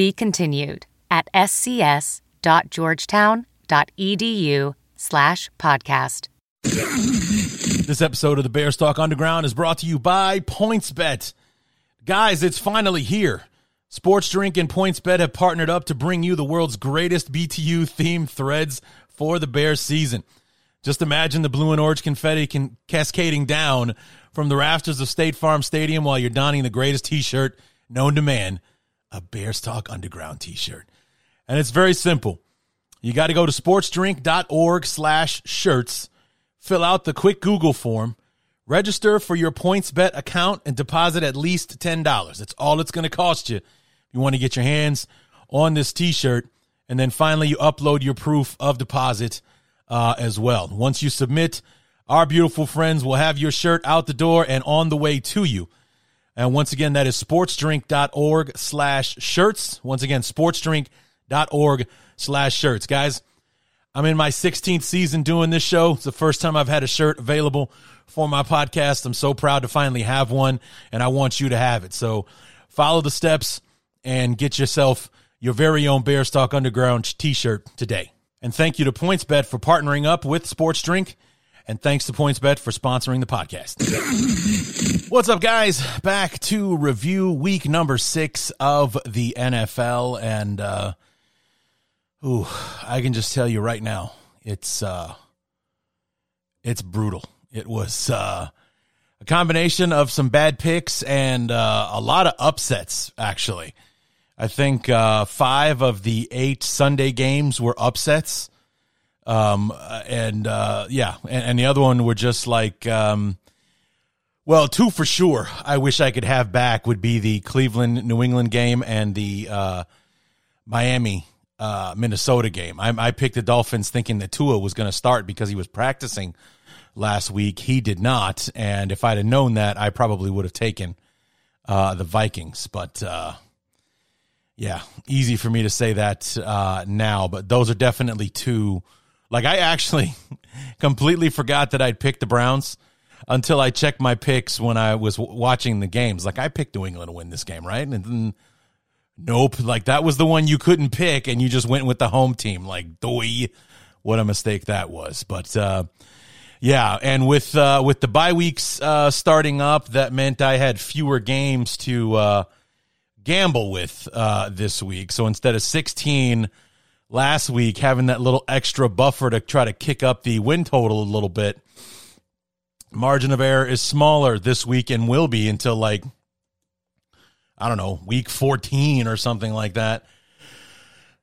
Be continued at scs.georgetown.edu slash podcast. This episode of the Bears Talk Underground is brought to you by PointsBet. Guys, it's finally here. Sports Drink and PointsBet have partnered up to bring you the world's greatest BTU themed threads for the Bears season. Just imagine the blue and orange confetti can cascading down from the rafters of State Farm Stadium while you're donning the greatest t-shirt known to man, a Bears Talk Underground t-shirt. And it's very simple. You got to go to sportsdrink.org slash shirts, fill out the quick Google form, register for your PointsBet account, and deposit at least $10. That's all it's going to cost you. If you want to get your hands on this t-shirt, and then finally you upload your proof of deposit uh, as well. Once you submit, our beautiful friends will have your shirt out the door and on the way to you. And once again, that is sportsdrink.org slash shirts. Once again, sportsdrink.org slash shirts. Guys, I'm in my 16th season doing this show. It's the first time I've had a shirt available for my podcast. I'm so proud to finally have one, and I want you to have it. So follow the steps and get yourself your very own Bears Underground t shirt today. And thank you to PointsBet for partnering up with Sports Drink. And thanks to PointsBet for sponsoring the podcast. What's up, guys? Back to review week number six of the NFL. And, uh, ooh, I can just tell you right now, it's, uh, it's brutal. It was, uh, a combination of some bad picks and, uh, a lot of upsets, actually. I think uh, five of the eight Sunday games were upsets. Um, and uh, yeah, and, and, the other one were just like, um, well, two for sure. I wish I could have back would be the Cleveland New England game and the uh, Miami uh, Minnesota game. I, I, picked the Dolphins thinking that Tua was going to start because he was practicing last week. He did not, and if I'd have known that, I probably would have taken uh, the Vikings. But uh, yeah, easy for me to say that uh, now, but those are definitely two. Like I actually completely forgot that I'd picked the Browns until I checked my picks when I was watching the games. Like I picked New England to win this game, right? And then nope, like that was the one you couldn't pick, and you just went with the home team. Like doy, what a mistake that was. But uh, yeah, and with uh, with the bye weeks uh, starting up, that meant I had fewer games to uh, gamble with uh, this week. So instead of 16 last week, having that little extra buffer to try to kick up the win total a little bit, margin of error is smaller this week and will be until like, I don't know, week 14 or something like that.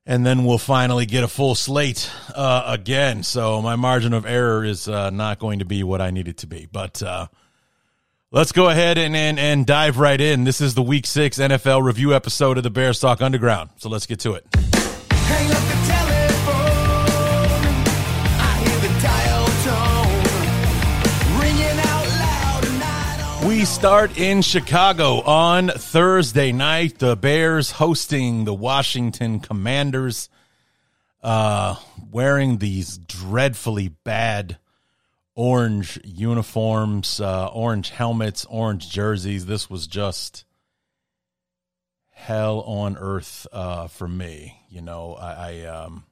And then we'll finally get a full slate uh, again. So my margin of error is uh, not going to be what I need it to be. But, uh, Let's go ahead and, and, and dive right in. This is the Week 6 NFL review episode of the Bears Talk Underground. So let's get to it. Start in Chicago on Thursday night. The Bears hosting the Washington Commanders, uh, wearing these dreadfully bad orange uniforms, uh, orange helmets, orange jerseys. This was just hell on earth uh, for me. You know, I, I, um,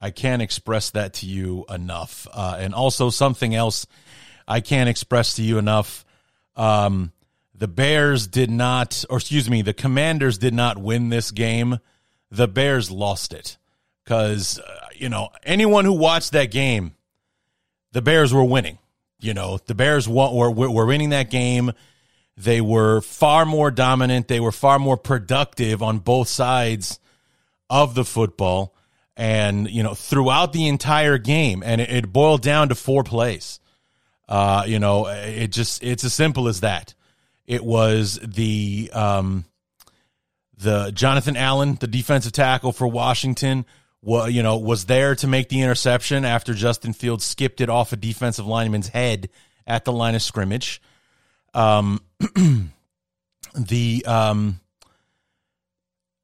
I can't express that to you enough. Uh, and also something else I can't express to you enough. Um, the Bears did not, or excuse me, the Commanders did not win this game. The Bears lost it because, uh, you know, anyone who watched that game the Bears were winning. You know, the Bears were, were winning that game. They were far more dominant. They were far more productive on both sides of the football. And, you know, throughout the entire game, and it, it boiled down to four plays. Uh, you know, it just, it's as simple as that. It was the, um, the Jonathan Allen, the defensive tackle for Washington, was you know was there to make the interception after Justin Fields skipped it off a defensive lineman's head at the line of scrimmage. Um, the um,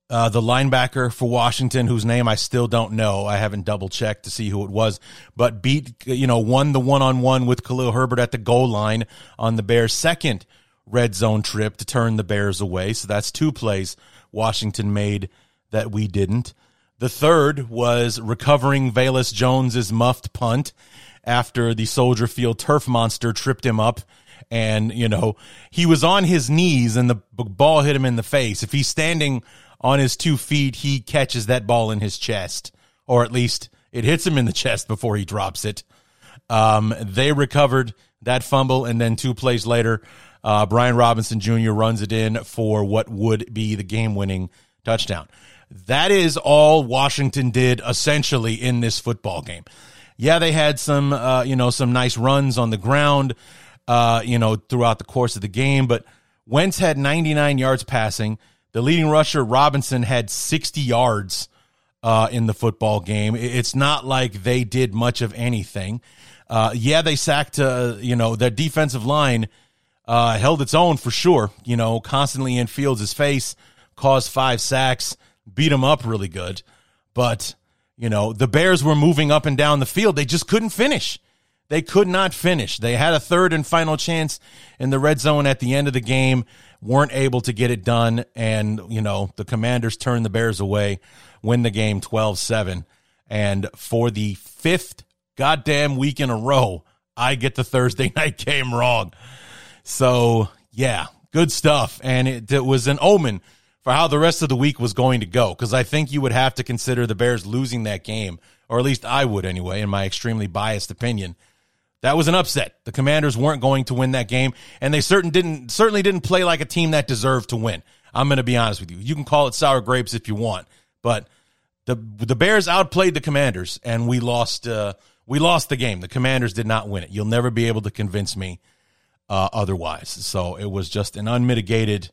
uh, the linebacker for Washington, whose name I still don't know. I haven't double checked to see who it was, but beat, you know, won the one on one with Khalil Herbert at the goal line on the Bears' second red zone trip to turn the Bears away. So that's two plays Washington made that we didn't. The third was recovering Velus Jones's muffed punt after the Soldier Field turf monster tripped him up and you know he was on his knees and the ball hit him in the face if he's standing on his two feet, he catches that ball in his chest, or at least it hits him in the chest before he drops it. Um, they recovered that fumble, and then two plays later, uh, Brian Robinson Jr. runs it in for what would be the game winning touchdown. That is all Washington did essentially in this football game. Yeah, they had some, uh, you know, some nice runs on the ground, uh, you know, throughout the course of the game, but Wentz had 99 yards passing. The leading rusher, Robinson, had 60 yards uh, in the football game. It's not like they did much of anything. Uh, yeah, they sacked, uh, you know, their defensive line uh, held its own for sure, you know, constantly in Fields' face, caused five sacks, beat him up really good. But, you know, the Bears were moving up and down the field. They just couldn't finish. They could not finish. They had a third and final chance in the red zone at the end of the game weren't able to get it done. And, you know, the commanders turned the Bears away, win the game 12 7. And for the fifth goddamn week in a row, I get the Thursday night game wrong. So, yeah, good stuff. And it, it was an omen for how the rest of the week was going to go because I think you would have to consider the Bears losing that game, or at least I would anyway, in my extremely biased opinion that was an upset. The Commanders weren't going to win that game, and they certain didn't certainly didn't play like a team that deserved to win. I'm going to be honest with you. You can call it sour grapes if you want, but the the Bears outplayed the Commanders, and we lost. Uh, we lost the game. The Commanders did not win it. You'll never be able to convince me uh, otherwise. So it was just an unmitigated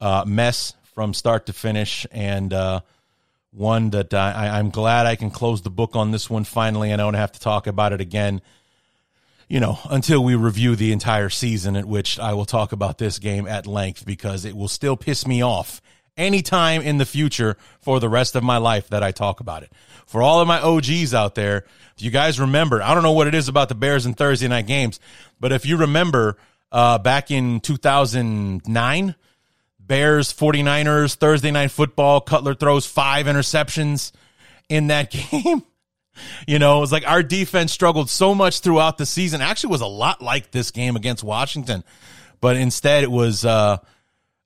uh, mess from start to finish, and uh, one that I, I'm glad I can close the book on this one finally, and I don't have to talk about it again you know, until we review the entire season, at which I will talk about this game at length because it will still piss me off anytime in the future for the rest of my life that I talk about it. For all of my OGs out there, if you guys remember, I don't know what it is about the Bears and Thursday night games, but if you remember uh, back in 2009, Bears 49ers Thursday night football, Cutler throws five interceptions in that game. You know, it was like our defense struggled so much throughout the season. Actually, was a lot like this game against Washington, but instead it was uh,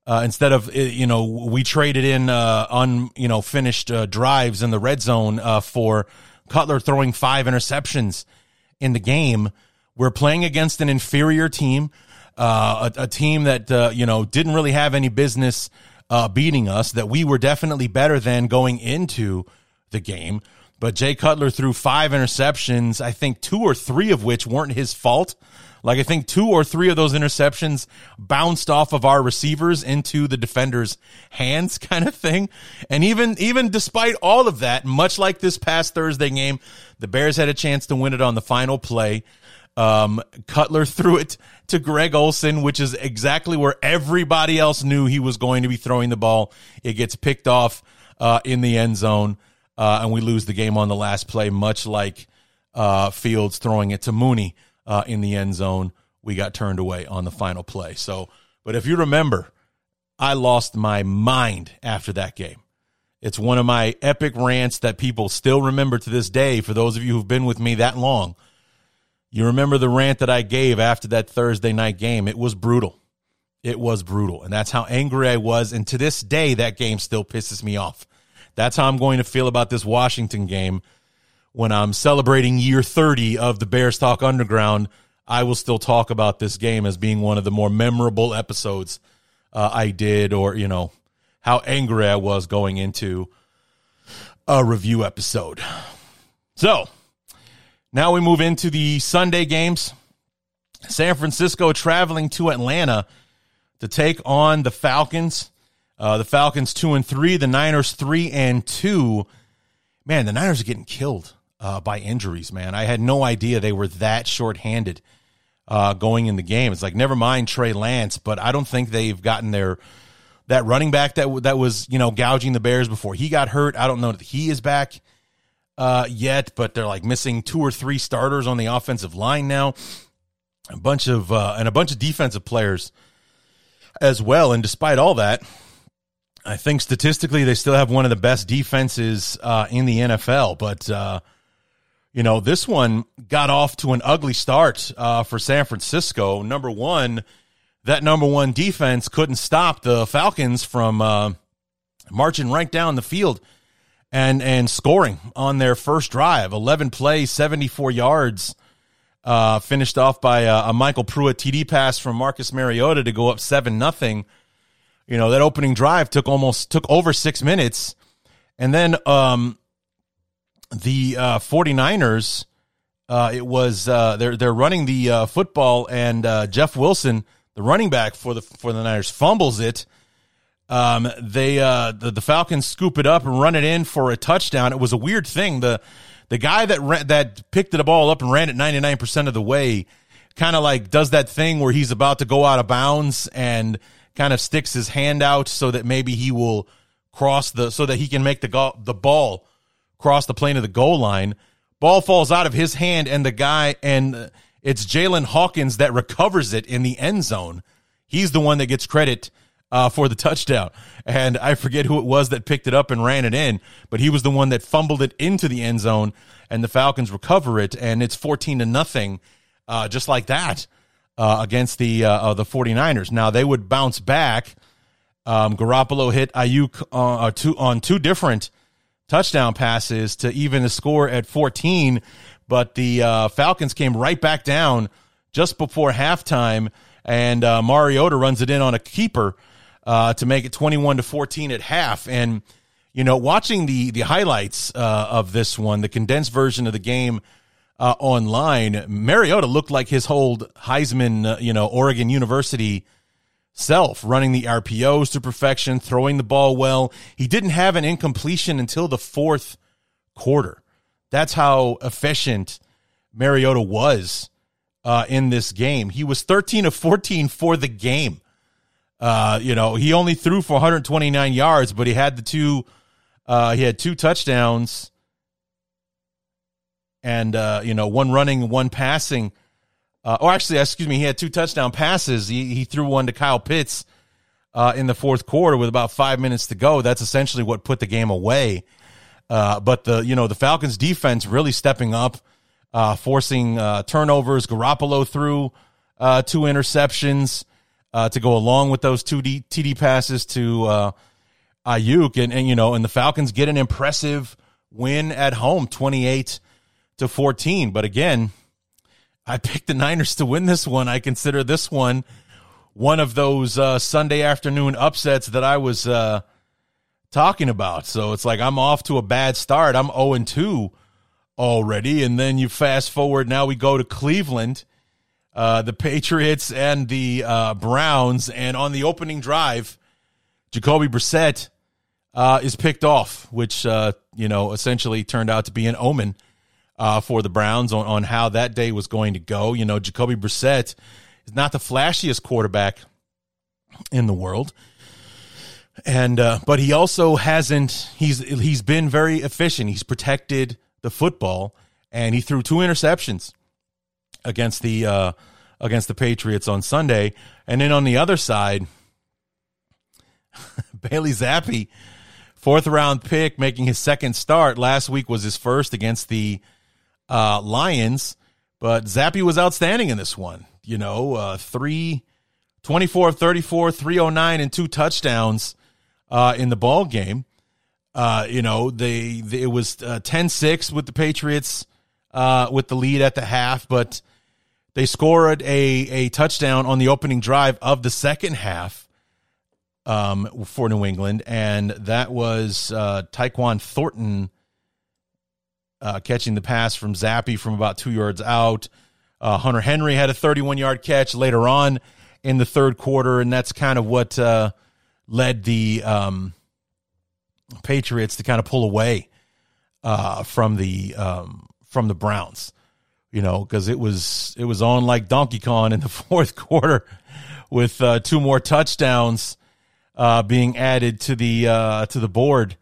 uh, instead of uh, you know we traded in uh, un you know finished uh, drives in the red zone uh, for Cutler throwing five interceptions in the game. We're playing against an inferior team, uh, a, a team that uh, you know didn't really have any business uh, beating us. That we were definitely better than going into the game. But Jay Cutler threw five interceptions, I think two or three of which weren't his fault. Like I think two or three of those interceptions bounced off of our receivers into the defender's hands kind of thing. And even even despite all of that, much like this past Thursday game, the Bears had a chance to win it on the final play. Um, Cutler threw it to Greg Olsen, which is exactly where everybody else knew he was going to be throwing the ball. It gets picked off uh, in the end zone uh, and we lose the game on the last play, much like uh, Fields throwing it to Mooney uh, in the end zone. We got turned away on the final play. So, but if you remember, I lost my mind after that game. It's one of my epic rants that people still remember to this day. For those of you who've been with me that long, you remember the rant that I gave after that Thursday night game. It was brutal. It was brutal. And that's how angry I was. And to this day, that game still pisses me off. That's how I'm going to feel about this Washington game when I'm celebrating year 30 of the Bears Talk Underground. I will still talk about this game as being one of the more memorable episodes uh, I did, or, you know, how angry I was going into a review episode. So now we move into the Sunday games. San Francisco traveling to Atlanta to take on the Falcons. Uh, the Falcons two and three, the Niners three and two. Man, the Niners are getting killed uh, by injuries. Man, I had no idea they were that shorthanded uh, going in the game. It's like never mind Trey Lance, but I don't think they've gotten their that running back that that was you know gouging the Bears before he got hurt. I don't know that he is back uh, yet, but they're like missing two or three starters on the offensive line now. A bunch of uh, and a bunch of defensive players as well. And despite all that, I think statistically they still have one of the best defenses uh, in the NFL. But uh, you know, this one got off to an ugly start uh, for San Francisco. Number one, that number one defense couldn't stop the Falcons from uh, marching right down the field and and scoring on their first drive. Eleven plays, seventy four yards. Uh, finished off by a, a MyCole Pruitt TD pass from Marcus Mariota to go up seven nothing you know that opening drive took almost took over six minutes. And then um the uh 49ers uh it was uh they're they're running the uh football and uh jeff wilson the running back for the for the niners fumbles it. Um they uh the, the falcons scoop it up and run it in for a touchdown. It was a weird thing. The the guy that ran, that picked the ball up and ran it 99% of the way kind of like does that thing where he's about to go out of bounds and kind of sticks his hand out so that maybe he will cross the so that he can make the go- the ball cross the plane of the goal line. Ball falls out of his hand, and the guy and it's Jaylinn Hawkins that recovers it in the end zone. He's the one that gets credit uh, for the touchdown, and I forget who it was that picked it up and ran it in, but he was the one that fumbled it into the end zone, and the Falcons recover it, and it's fourteen to nothing, uh, just like that uh, against the uh, uh, the 49ers. Now they would bounce back. Um, Garoppolo hit Aiyuk uh, two, on two different touchdown passes to even the score at 14, but the uh, Falcons came right back down just before halftime, and uh, Mariota runs it in on a keeper uh, to make it 21 to 14 at half. And you know, watching the the highlights uh, of this one, the condensed version of the game uh, online, Mariota looked like his whole Heisman, uh, you know, Oregon University self, running the RPOs to perfection, throwing the ball well. He didn't have an incompletion until the fourth quarter. That's how efficient Mariota was uh, in this game. He was 13 of 14 for the game. Uh, you know, he only threw for 129 yards, but he had the two. Uh, he had two touchdowns and uh, you know one running, one passing. Uh, or actually, excuse me, he had two touchdown passes. He, he threw one to Kyle Pitts uh, in the fourth quarter with about five minutes to go. That's essentially what put the game away. Uh, but the you know the Falcons defense really stepping up, uh, forcing uh, turnovers. Garoppolo threw two interceptions to go along with those two D- TD passes to Aiyuk, and, and you know, and the Falcons get an impressive win at home, twenty eight to 14. But again, I picked the Niners to win this one. I consider this one one of those uh, Sunday afternoon upsets that I was uh, talking about. So it's like I'm off to a bad start. I'm 0 and 2 already. And then you fast forward. Now we go to Cleveland, uh, the Patriots and the uh, Browns. And on the opening drive, Jacoby Brissett uh, is picked off, which, uh, you know, essentially turned out to be an omen uh, for the Browns on, on how that day was going to go. You know, Jacoby Brissett is not the flashiest quarterback in the world. And uh, but he also hasn't he's he's been very efficient. He's protected the football and he threw two interceptions against the uh, against the Patriots on Sunday. And then on the other side, Bailey Zappe, fourth round pick, making his second start. Last week was his first against the uh, Lions, but Zappe was outstanding in this one. You know, uh, three, 24 of 34, 309, and two touchdowns uh, in the ball game. Uh, you know, they, they it was uh, 10 6 with the Patriots uh, with the lead at the half, but they scored a, a touchdown on the opening drive of the second half um, for New England, and that was uh, Tyquan Thornton uh, catching the pass from Zappe from about two yards out. Uh, Hunter Henry had a 31 yard catch later on in the third quarter, and that's kind of what uh, led the um, Patriots to kind of pull away uh, from the um, from the Browns. You know, because it was it was on like Donkey Kong in the fourth quarter, with uh, two more touchdowns uh, being added to the to the board.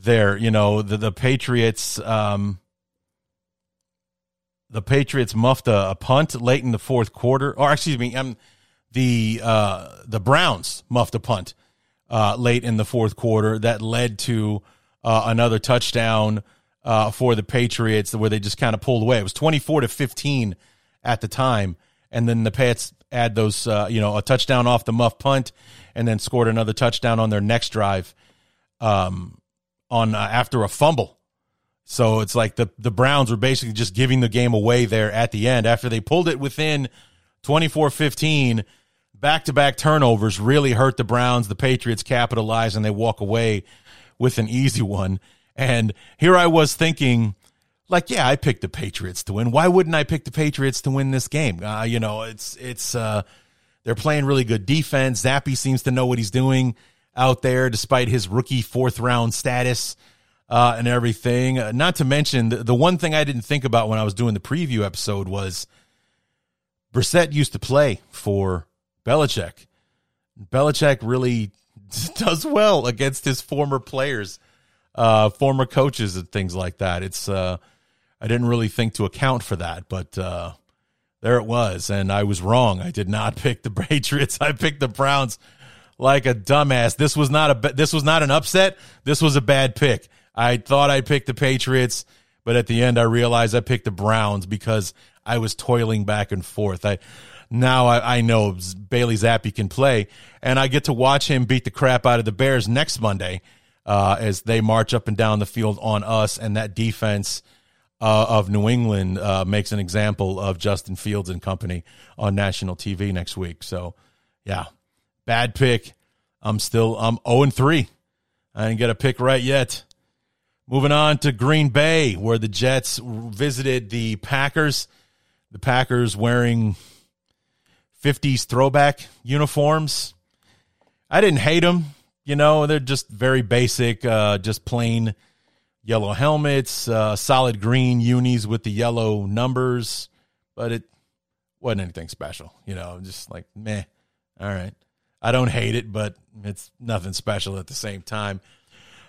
There, you know, the the Patriots. Um, the Patriots muffed a, a, punt late in the fourth quarter, or excuse me, um, the uh, the Browns muffed a punt uh, late in the fourth quarter that led to uh, another touchdown uh, for the Patriots, where they just kind of pulled away. It was twenty four to fifteen at the time, and then the Pats add those, uh, you know, a touchdown off the muff punt, and then scored another touchdown on their next drive, um, on uh, after a fumble. So it's like the the Browns were basically just giving the game away there at the end after they pulled it within 24-15 back-to-back turnovers really hurt the Browns. The Patriots capitalize and they walk away with an easy one. And here I was thinking, like, yeah, I picked the Patriots to win. Why wouldn't I pick the Patriots to win this game? Uh, you know, it's it's uh, they're playing really good defense. Zappe seems to know what he's doing out there, despite his rookie fourth round status uh, and everything. Uh, not to mention the, the one thing I didn't think about when I was doing the preview episode was Brissett used to play for Belichick. Belichick really does well against his former players, uh, former coaches, and things like that. It's uh, I didn't really think to account for that, but uh, there it was, and I was wrong. I did not pick the Patriots. I picked the Browns like a dumbass. This was not a this was not an upset. This was a bad pick. I thought I picked the Patriots, but at the end I realized I picked the Browns because I was toiling back and forth. I now I, I know Bailey Zappe can play, and I get to watch him beat the crap out of the Bears next Monday uh, as they march up and down the field on us, and that defense. Uh, of New England uh, makes an example of Justin Fields and company on national TV next week. So, yeah, bad pick. I'm still I'm 0 and 3. I didn't get a pick right yet. Moving on to Green Bay, where the Jets visited the Packers. The Packers wearing 50s throwback uniforms. I didn't hate them. You know, they're just very basic, uh, just plain yellow helmets, uh, solid green unis with the yellow numbers, but it wasn't anything special. You know, just like, meh. All right. I don't hate it, but it's nothing special at the same time.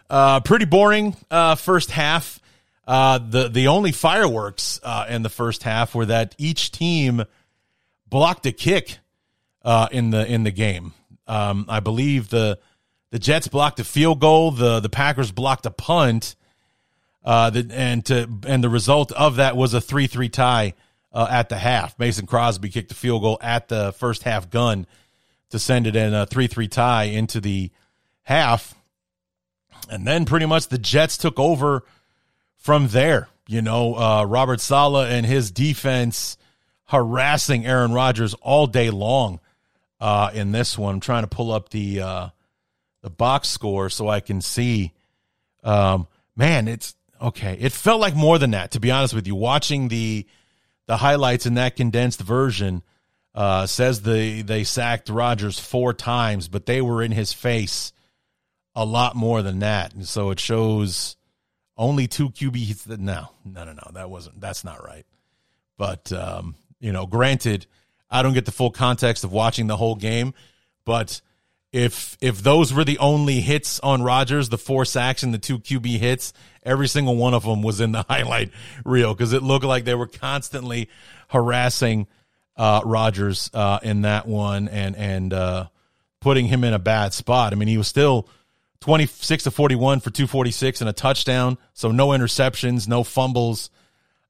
Uh, pretty boring uh, first half. Uh, the the only fireworks uh, in the first half were that each team blocked a kick uh, in the in the game. Um, I believe the the Jets blocked a field goal. The the Packers blocked a punt. Uh, the, and to and the result of that was a three three tie at the half. Mason Crosby kicked the field goal at the first half gun to send it in a three three tie into the half, and then pretty much the Jets took over from there. You know, uh, Robert Saleh and his defense harassing Aaron Rodgers all day long uh, in this one. I'm trying to pull up the uh, the box score so I can see. Um, man, it's okay. It felt like more than that, to be honest with you. Watching the the highlights in that condensed version uh, says they they sacked Rodgers four times, but they were in his face a lot more than that, and so it shows only two QB hits. No, no, no, no. That wasn't. That's not right. But um, you know, granted, I don't get the full context of watching the whole game, but if if those were the only hits on Rodgers, the four sacks and the two QB hits, every single one of them was in the highlight reel because it looked like they were constantly harassing uh, Rodgers uh, in that one and and uh, putting him in a bad spot. I mean, he was still twenty six to forty one for two forty six and a touchdown, so no interceptions, no fumbles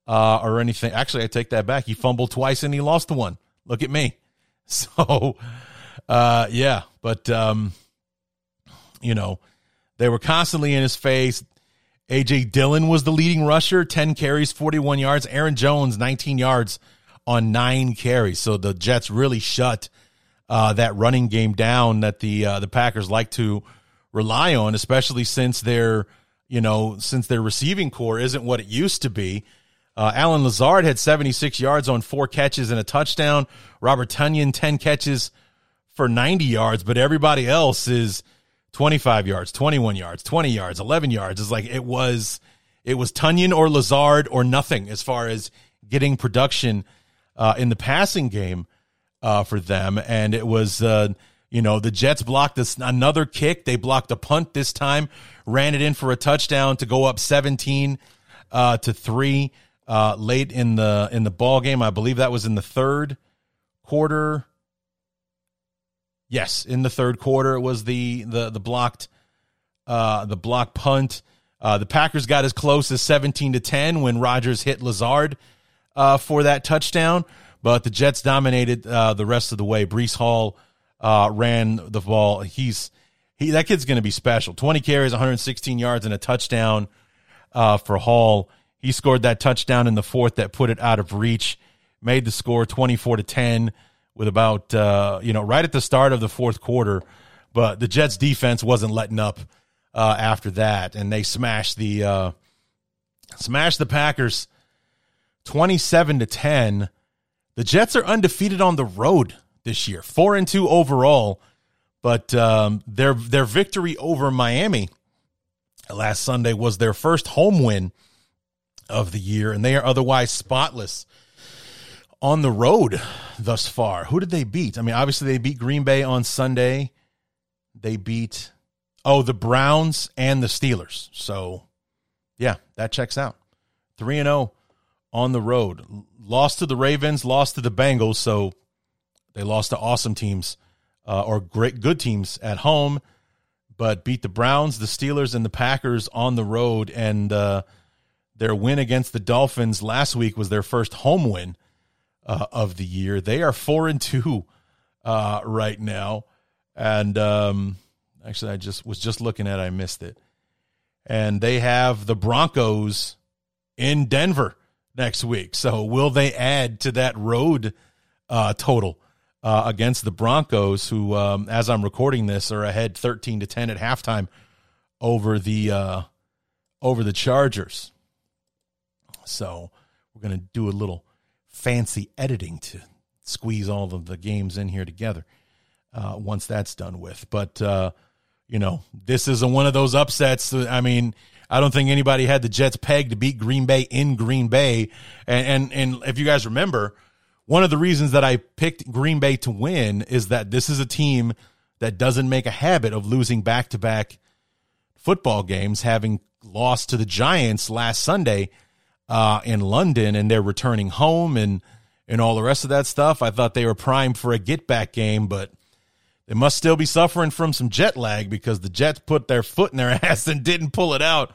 uh, or anything. Actually, I take that back. He fumbled twice and he lost the one. Look at me. So, uh, yeah, but, um, you know, they were constantly in his face. AJ Dillon was the leading rusher, 10 carries, 41 yards. Aaron Jones, 19 yards on nine carries. So the Jets really shut uh, that running game down that the uh, the Packers like to rely on, especially since their you know since their receiving corps isn't what it used to be. Uh, Allen Lazard had 76 yards on four catches and a touchdown. Robert Tonyan, 10 catches for 90 yards, but everybody else is 25 yards, 21 yards, 20 yards, 11 yards. It's like it was it was Tonyan or Lazard or nothing as far as getting production uh, in the passing game uh, for them. And it was, uh, you know, the Jets blocked this, another kick. They blocked a punt this time, ran it in for a touchdown to go up 17 uh, to three uh, late in the in the ball game. I believe that was in the third quarter. Yes, in the third quarter it was the the the blocked uh, the block punt. Uh, the Packers got as close as 17 to 10 when Rodgers hit Lazard uh, for that touchdown, but the Jets dominated uh, the rest of the way. Breece Hall uh, ran the ball. He's he that kid's going to be special. 20 carries, 116 yards, and a touchdown uh, for Hall. He scored that touchdown in the fourth that put it out of reach, made the score 24 to 10 with about uh, you know right at the start of the fourth quarter. But the Jets defense wasn't letting up uh, after that, and they smashed the smashed the Packers 27 to 10. The Jets are undefeated on the road this year, four and two overall. But um, their their victory over Miami last Sunday was their first home win of the year, and they are otherwise spotless on the road thus far. Who did they beat? I mean, obviously they beat Green Bay on Sunday. They beat oh the Browns and the Steelers. So yeah, that checks out. Three and zero oh on the road. Lost to the Ravens, lost to the Bengals. So they lost to awesome teams uh, or great good teams at home, but beat the Browns, the Steelers, and the Packers on the road. And uh, their win against the Dolphins last week was their first home win uh, of the year. They are four and two uh, right now, and um, actually, I just was just looking at. I missed it, and they have the Broncos in Denver next week. So, will they add to that road uh, total? Uh, against the Broncos, who, um, as I'm recording this, are ahead 13 to 10 at halftime over the uh, over the Chargers. So we're going to do a little fancy editing to squeeze all of the games in here together uh, once that's done with. But uh, you know, this is a, one of those upsets. I mean, I don't think anybody had the Jets pegged to beat Green Bay in Green Bay, and and, and if you guys remember one of the reasons that I picked Green Bay to win is that this is a team that doesn't make a habit of losing back to back football games, having lost to the Giants last Sunday uh, in London, and they're returning home and and all the rest of that stuff. I thought they were primed for a get back game, but they must still be suffering from some jet lag because the Jets put their foot in their ass and didn't pull it out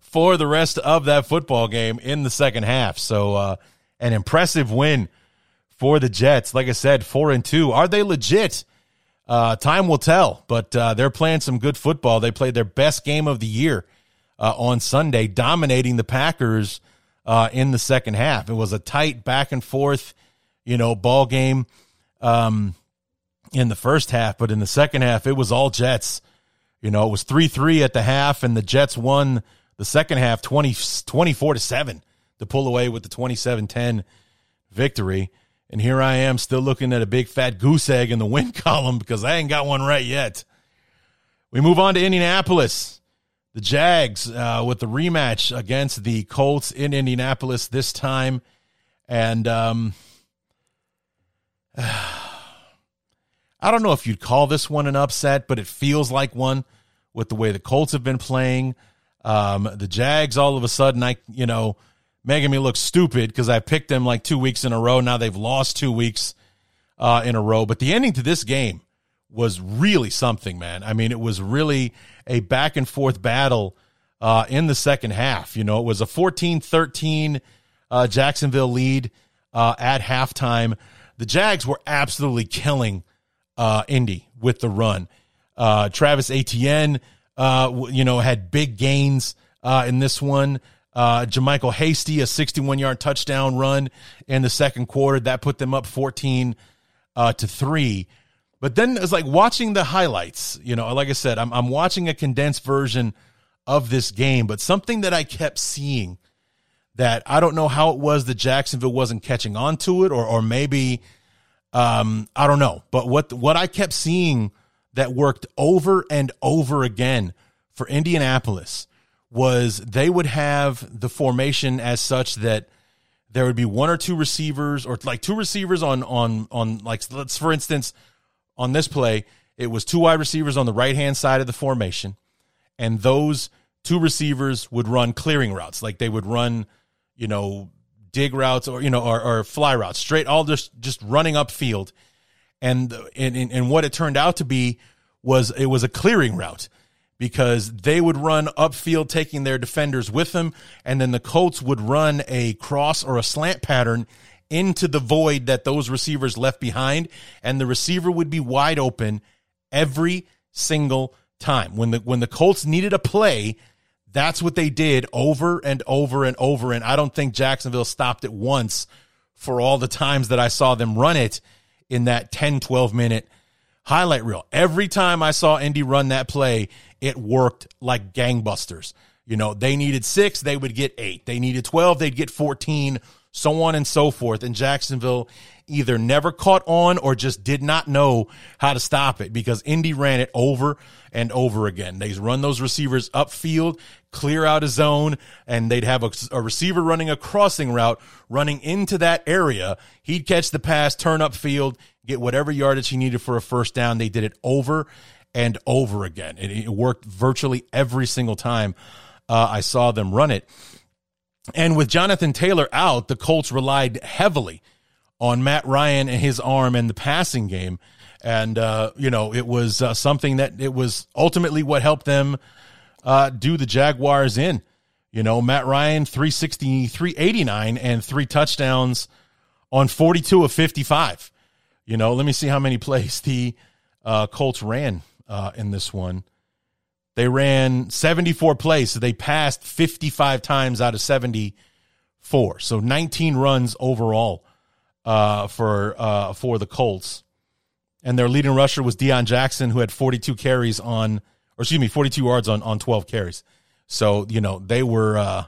for the rest of that football game in the second half. So, uh, an impressive win for the Jets. Like I said, four and two. Are they legit? Uh, time will tell, but uh, they're playing some good football. They played their best game of the year uh, on Sunday, dominating the Packers uh, in the second half. It was a tight back and forth, you know, ball game um, in the first half, but in the second half, it was all Jets. You know, it was 3 3 at the half, and the Jets won the second half 20, 24 to 7 to pull away with the 27 10 victory. And here I am still looking at a big fat goose egg in the win column because I ain't got one right yet. We move on to Indianapolis. The Jags uh, with the rematch against the Colts in Indianapolis this time. And um, I don't know if you'd call this one an upset, but it feels like one with the way the Colts have been playing. Um, the Jags, all of a sudden, I, you know, making me look stupid because I picked them like two weeks in a row. Now they've lost two weeks uh, in a row. But the ending to this game was really something, man. I mean, it was really a back and forth battle uh, in the second half. You know, it was a 14 13 uh, Jacksonville lead uh, at halftime. The Jags were absolutely killing uh, Indy with the run. Uh, Travis Etienne, you know, had big gains in this one. Uh, JaMycal Hasty, a 61 yard touchdown run in the second quarter. That put them up 14 uh, to 3. But then it's like watching the highlights. You know, like I said, I'm, I'm watching a condensed version of this game, but something that I kept seeing that I don't know how it was that Jacksonville wasn't catching on to it, or, or maybe, um, I don't know. But what, what I kept seeing that worked over and over again for Indianapolis was they would have the formation as such that there would be one or two receivers or like two receivers on on on like let's for instance on this play it was two wide receivers on the right hand side of the formation and those two receivers would run clearing routes like they would run you know dig routes or you know or, or fly routes straight all just just running upfield and, and and what it turned out to be was it was a clearing route because they would run upfield taking their defenders with them and then the Colts would run a cross or a slant pattern into the void that those receivers left behind and the receiver would be wide open every single time. When the when the Colts needed a play that's what they did over and over and over and I don't think Jacksonville stopped it once for all the times that I saw them run it in that 10 12 minute highlight reel. Every time I saw Indy run that play, it worked like gangbusters. You know, they needed six, they would get eight. They needed 12, they'd get 14, so on and so forth. And Jacksonville either never caught on or just did not know how to stop it because Indy ran it over and over again. They run those receivers upfield, clear out a zone, and they'd have a, a, receiver running a crossing route running into that area. He'd catch the pass, turn upfield, get whatever yardage he needed for a first down. They did it over and over again. It, it worked virtually every single time uh, I saw them run it. And with Jonathan Taylor out, the Colts relied heavily on Matt Ryan and his arm and the passing game. And, uh, you know, it was uh, something that it was ultimately what helped them uh, do the Jaguars in. You know, Matt Ryan, 360, 389, and three touchdowns on 42 of 55. You know, let me see how many plays the uh, Colts ran uh, in this one. They ran 74 plays, so they passed 55 times out of 74. So 19 runs overall uh, for uh, for the Colts. And their leading rusher was Deon Jackson, who had 42 carries on, or excuse me, 42 yards on, on 12 carries. So, you know, they were, uh,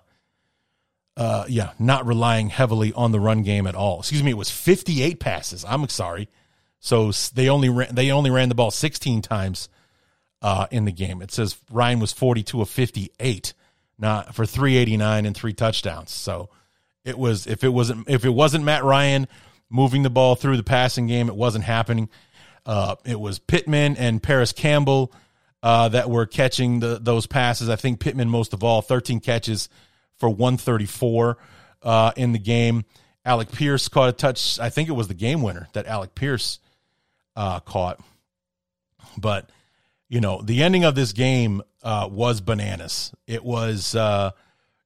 uh, yeah, not relying heavily on the run game at all. Excuse me, it was 58 passes. I'm sorry. So they only ran, they only ran the ball 16 times uh, in the game. It says Ryan was 42 of 58, not for 389 and three touchdowns. So it was if it wasn't if it wasn't Matt Ryan moving the ball through the passing game, it wasn't happening. Uh, it was Pittman and Parris Campbell uh, that were catching the, those passes. I think Pittman most of all, 13 catches for 134 uh, in the game. Alec Pierce caught a touch. I think it was the game winner that Alec Pierce uh, caught. But you know, the ending of this game uh, was bananas. It was, uh,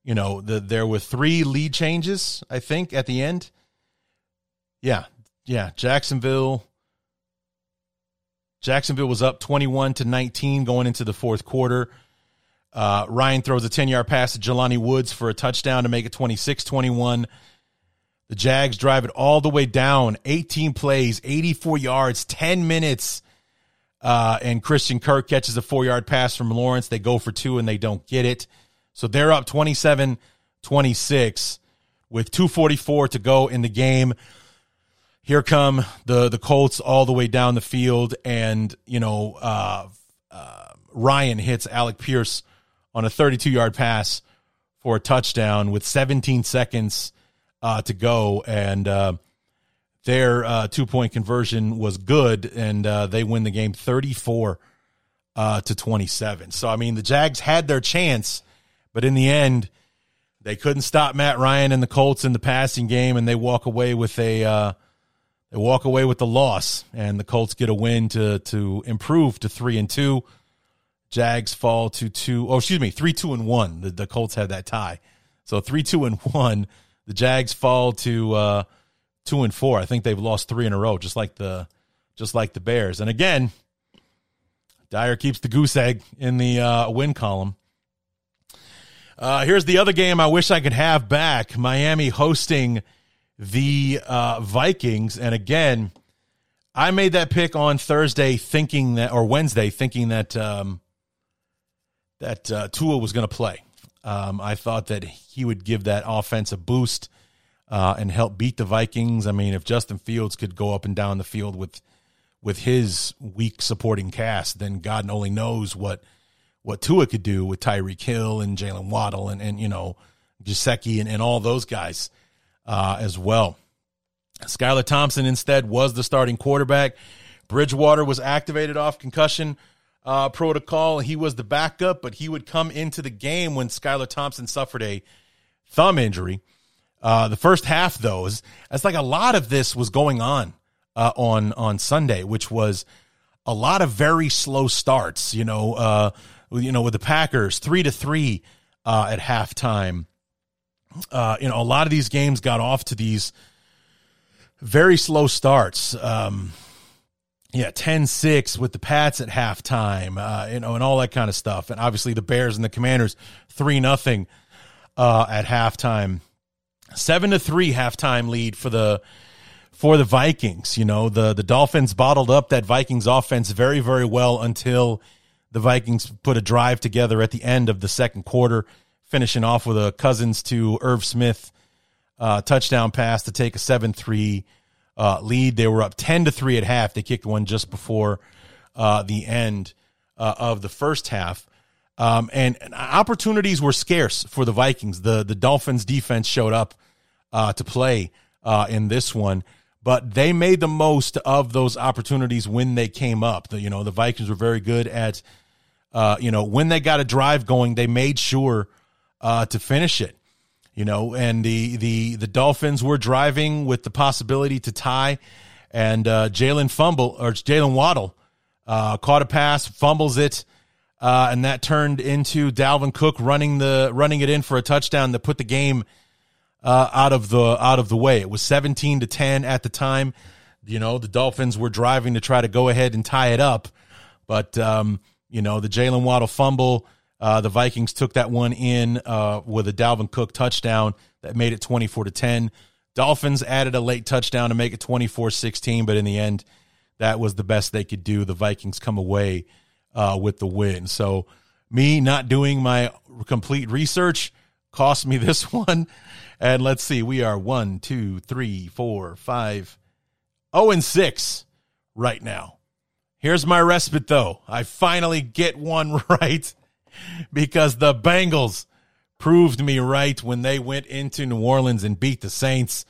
you know, the, there were three lead changes. I think at the end. Yeah, yeah. Jacksonville. Jacksonville was up twenty-one to nineteen going into the fourth quarter. Uh, Ryan throws a 10 yard pass to Jelani Woods for a touchdown to make it 26 21. The Jags drive it all the way down 18 plays, 84 yards, 10 minutes. Uh, and Christian Kirk catches a four yard pass from Lawrence. They go for two and they don't get it. So they're up 27 26 with 244 to go in the game. Here come the, the Colts all the way down the field. And, you know, uh, uh, Ryan hits Alec Pierce on a 32 yard pass for a touchdown with 17 seconds uh, to go. And uh, their uh, two point conversion was good, and uh, they win the game 34 uh, to 27. So, I mean, the Jags had their chance, but in the end, they couldn't stop Matt Ryan and the Colts in the passing game, and they walk away with a. Uh, they walk away with the loss, and the Colts get a win to to improve to three and two. Jags fall to two. Oh, excuse me, three, two, and one. The, the Colts had that tie, so three, two, and one. The Jags fall to uh, two and four. I think they've lost three in a row, just like the just like the Bears. And again, Dyer keeps the goose egg in the uh, win column. Uh, here's the other game I wish I could have back: Miami hosting the uh, Vikings. And again, I made that pick on Thursday, thinking that, or Wednesday, thinking that um, that uh, Tua was going to play. Um, I thought that he would give that offense a boost uh, and help beat the Vikings. I mean, if Justin Fields could go up and down the field with with his weak supporting cast, then God only knows what what Tua could do with Tyreek Hill and Jalen Waddle and and you know Gesicki and, and all those guys uh, as well. Skylar Thompson instead was the starting quarterback. Bridgewater was activated off concussion uh, protocol. He was the backup, but he would come into the game when Skylar Thompson suffered a thumb injury. Uh, the first half, though, is it's like a lot of this was going on uh, on on Sunday, which was a lot of very slow starts. You know, uh, you know, with the Packers three to three uh, at halftime. Uh, you know, a lot of these games got off to these very slow starts. Um, yeah, 10-6 with the Pats at halftime, uh, you know, and all that kind of stuff. And obviously the Bears and the Commanders three nothing uh, at halftime. Seven to three halftime lead for the for the Vikings. You know, the the Dolphins bottled up that Vikings offense very, very well until the Vikings put a drive together at the end of the second quarter, finishing off with a Cousins to Irv Smith uh, touchdown pass to take a 7 3 uh, lead. They were up 10 to 3 at half. They kicked one just before uh, the end uh, of the first half. Um, and, and, opportunities were scarce for the Vikings. The, the Dolphins defense showed up uh, to play uh, in this one but they made the most of those opportunities when they came up. The, you know, the Vikings were very good at, uh, you know, when they got a drive going, they made sure uh, to finish it. You know, and the the the Dolphins were driving with the possibility to tie, and uh, Jalen fumble or Jalen Waddle uh, caught a pass, fumbles it, uh, and that turned into Dalvin Cook running the running it in for a touchdown that put the game uh, out of the out of the way. It was 17 to 10 at the time. You know, the Dolphins were driving to try to go ahead and tie it up, but um, you know the Jalen Waddle fumble. Uh, the Vikings took that one in uh, with a Dalvin Cook touchdown that made it 24 to 10. Dolphins added a late touchdown to make it 24 16, but in the end, that was the best they could do. The Vikings come away uh, with the win. So, me not doing my complete research cost me this one. And let's see, we are one, two, three, four, five, oh, and six right now. Here's my respite, though. I finally get one right because the Bengals proved me right when they went into New Orleans and beat the Saints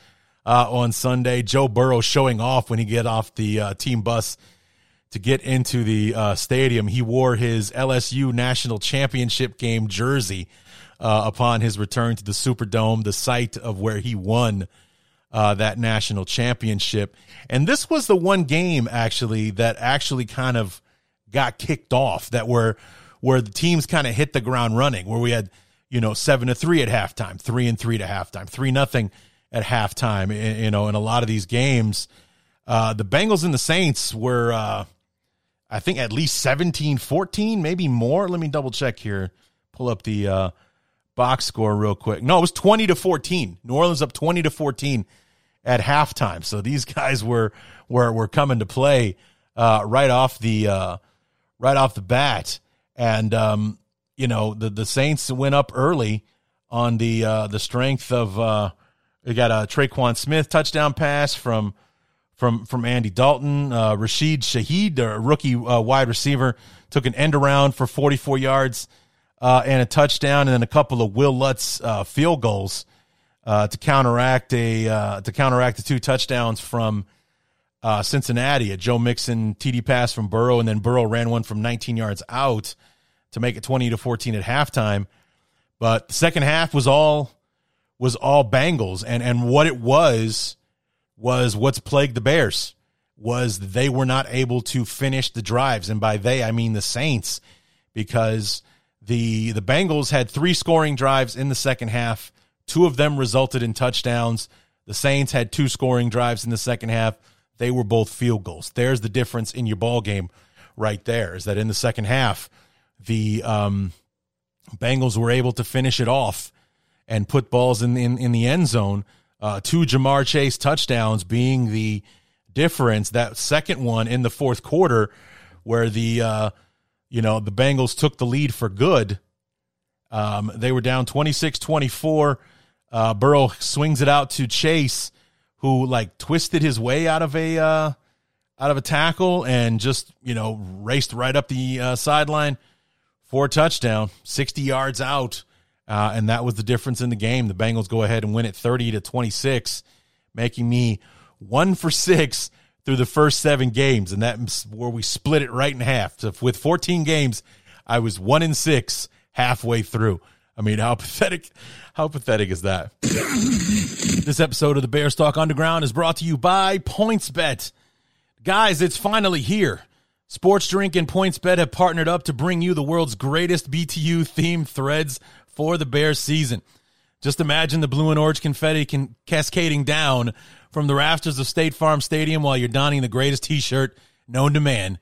uh, on Sunday. Joe Burrow showing off when he get off the uh, team bus to get into the uh, stadium. He wore his LSU national championship game jersey uh, upon his return to the Superdome, the site of where he won uh, that national championship. And this was the one game actually that actually kind of got kicked off that were where the teams kind of hit the ground running, where we had you know seven to three at halftime, three and three to halftime, three nothing at halftime. You know, in a lot of these games, uh, the Bengals and the Saints were, uh, I think, at least 17 14, maybe more. Let me double check here. Pull up the uh, box score real quick. No, it was 20 to 14. New Orleans up 20 to 14 at halftime. So these guys were were were coming to play uh, right off the uh, right off the bat, and um, you know the the Saints went up early on the uh, the strength of uh, we got a Tre'Quan Smith touchdown pass from from from Andy Dalton. Uh, Rashid Shaheed, a rookie uh, wide receiver, took an end around for 44 yards uh, and a touchdown, and then a couple of Wil Lutz uh, field goals uh, to counteract a uh, to counteract the two touchdowns from Cincinnati. A Joe Mixon TD pass from Burrow, and then Burrow ran one from 19 yards out to make it 20 to 14 at halftime. But the second half was all was all Bengals, and and what it was was what's plagued the Bears was they were not able to finish the drives, and by they I mean the Saints, because the the Bengals had three scoring drives in the second half. Two of them resulted in touchdowns. The Saints had two scoring drives in the second half. They were both field goals. There's the difference in your ball game right there. Is that in the second half, the um, Bengals were able to finish it off and put balls in in, in the end zone. Uh, two Ja'Marr Chase touchdowns being the difference. That second one in the fourth quarter, where the uh, you know, the Bengals took the lead for good. Um, they were down 26 24. Uh, Burrow swings it out to Chase, who like twisted his way out of a uh, out of a tackle and just, you know, raced right up the uh, sideline for a touchdown, 60 yards out. Uh, and that was the difference in the game. The Bengals go ahead and win it 30 to 26, making me one for six through the first seven games. And that's where we split it right in half. So with 14 games, I was one in six halfway through. I mean, how pathetic, how pathetic is that? this episode of the Bears Talk Underground is brought to you by PointsBet. Guys, it's finally here. Sports Drink and PointsBet have partnered up to bring you the world's greatest BTU themed threads for the Bears season. Just imagine the blue and orange confetti can cascading down from the rafters of State Farm Stadium while you're donning the greatest t-shirt known to man,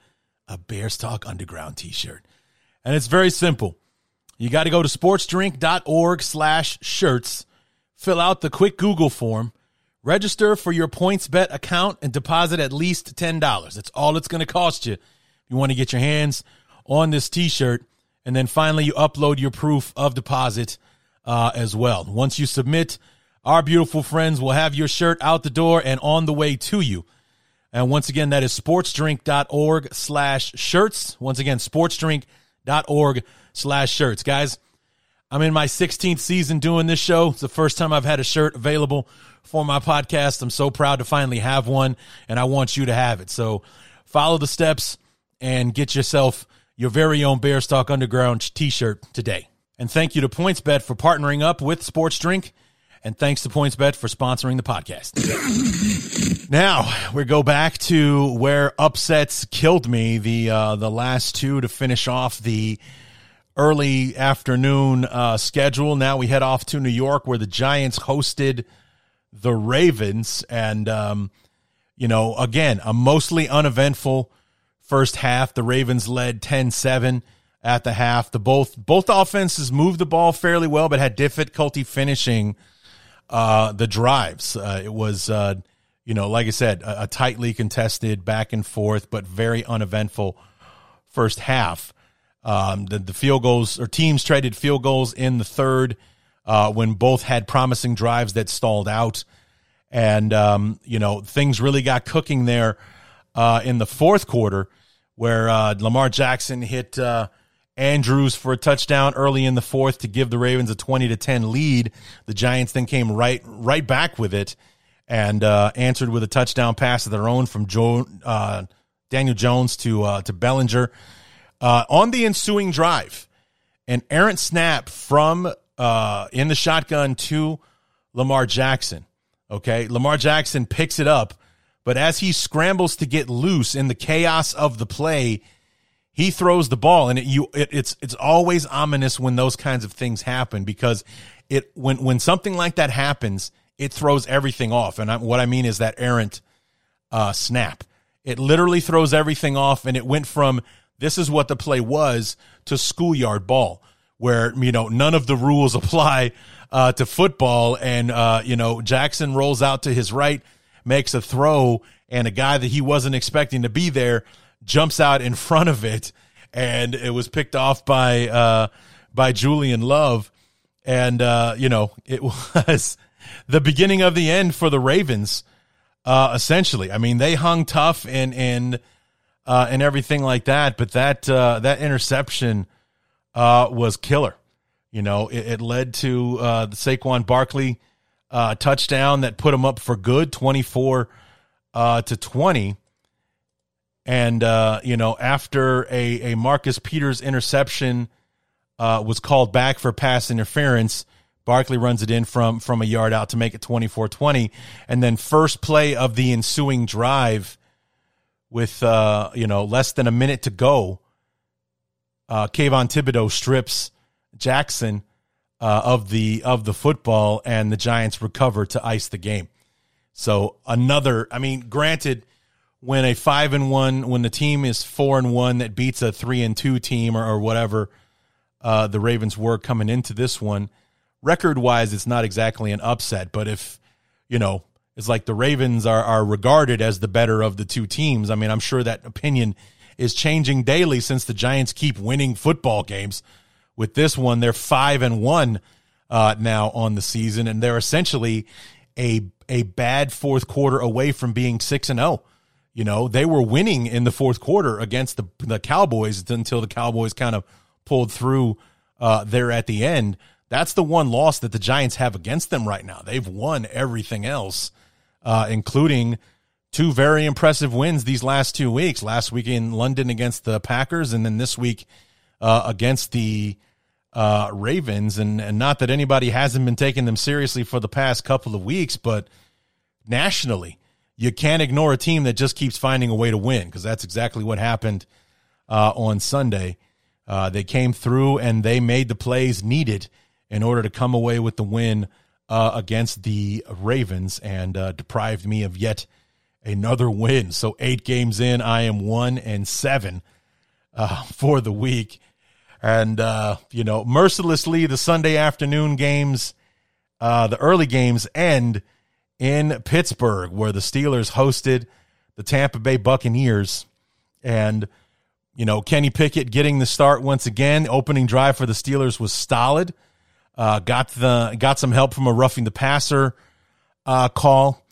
a Bears Talk Underground t-shirt. And it's very simple. You got to go to sportsdrink.org slash shirts, fill out the quick Google form, register for your PointsBet account, and deposit at least $10. That's all it's going to cost you if you want to get your hands on this t-shirt. And then finally, you upload your proof of deposit uh, as well. Once you submit, our beautiful friends will have your shirt out the door and on the way to you. And once again, that is sportsdrink.org slash shirts. Once again, sportsdrink.org slash shirts. Guys, I'm in my 16th season doing this show. It's the first time I've had a shirt available for my podcast. I'm so proud to finally have one, and I want you to have it. So follow the steps and get yourself your very own Bears Talk Underground t shirt today. And thank you to PointsBet for partnering up with Sports Drink. And thanks to PointsBet for sponsoring the podcast. now we go back to where upsets killed me. The uh, the last two to finish off the early afternoon uh, schedule. Now we head off to New York, where the Giants hosted the Ravens, and um, you know, again, a mostly uneventful first half. The Ravens led 10-7 at the half. The both both offenses moved the ball fairly well, but had difficulty finishing uh, the drives. Uh, it was, uh, you know, like I said, a, a, tightly contested back and forth, but very uneventful first half. Um, the, the field goals or teams traded field goals in the third uh, when both had promising drives that stalled out. And, um, you know, things really got cooking there uh, in the fourth quarter where uh, Lamar Jackson hit uh, Andrews for a touchdown early in the fourth to give the Ravens a twenty to ten lead. The Giants then came right right back with it and uh, answered with a touchdown pass of their own from Joe, uh, Daniel Jones to uh, to Bellinger uh, on the ensuing drive. An errant snap from in the shotgun to Lamar Jackson. Okay, Lamar Jackson picks it up but as he scrambles to get loose in the chaos of the play, he throws the ball, and it, you it, it's it's always ominous when those kinds of things happen because it when when something like that happens, it throws everything off. And I, what I mean is that errant uh, snap. It literally throws everything off, and it went from this is what the play was to schoolyard ball, where you know none of the rules apply uh, to football, and uh, you know Jackson rolls out to his right makes a throw and a guy that he wasn't expecting to be there jumps out in front of it. And it was picked off by uh by Julian Love. And uh you know it was the beginning of the end for the Ravens uh essentially. I mean they hung tough and and uh and everything like that but that uh that interception uh was killer. You know it, it led to uh the Saquon Barkley uh, touchdown that put them up for good, twenty four uh, to twenty. And uh, you know, after a a Marcus Peters interception uh, was called back for pass interference, Barkley runs it in from from a yard out to make it 24-20. and then first play of the ensuing drive with uh, you know less than a minute to go. Uh, Kayvon Thibodeaux strips Jackson uh, of the of the football, and the Giants recover to ice the game. So another, I mean, granted, when a five and one, when the team is four and one that beats a three and two team or, or whatever, uh, the Ravens were coming into this one, record wise, it's not exactly an upset. But if you know, it's like the Ravens are are regarded as the better of the two teams. I mean, I'm sure that opinion is changing daily since the Giants keep winning football games with this one, they're five and one uh, now on the season, and they're essentially a a bad fourth quarter away from being six and zero. Oh. You know, they were winning in the fourth quarter against the the Cowboys until the Cowboys kind of pulled through uh, there at the end. That's the one loss that the Giants have against them right now. They've won everything else, uh, including two very impressive wins these last two weeks. Last week in London against the Packers, and then this week uh, against the uh, Ravens. And, and not that anybody hasn't been taking them seriously for the past couple of weeks, but nationally, you can't ignore a team that just keeps finding a way to win because that's exactly what happened uh, on Sunday. Uh, they came through and they made the plays needed in order to come away with the win uh, against the Ravens and uh, deprived me of yet another win. So eight games in, I am one and seven uh, for the week. And, uh, you know, mercilessly, the Sunday afternoon games, the early games end in Pittsburgh, where the Steelers hosted the Tampa Bay Buccaneers. And you know, Kenny Pickett getting the start once again. Opening drive for the Steelers was solid. Uh, got the got some help from a roughing the passer uh, call.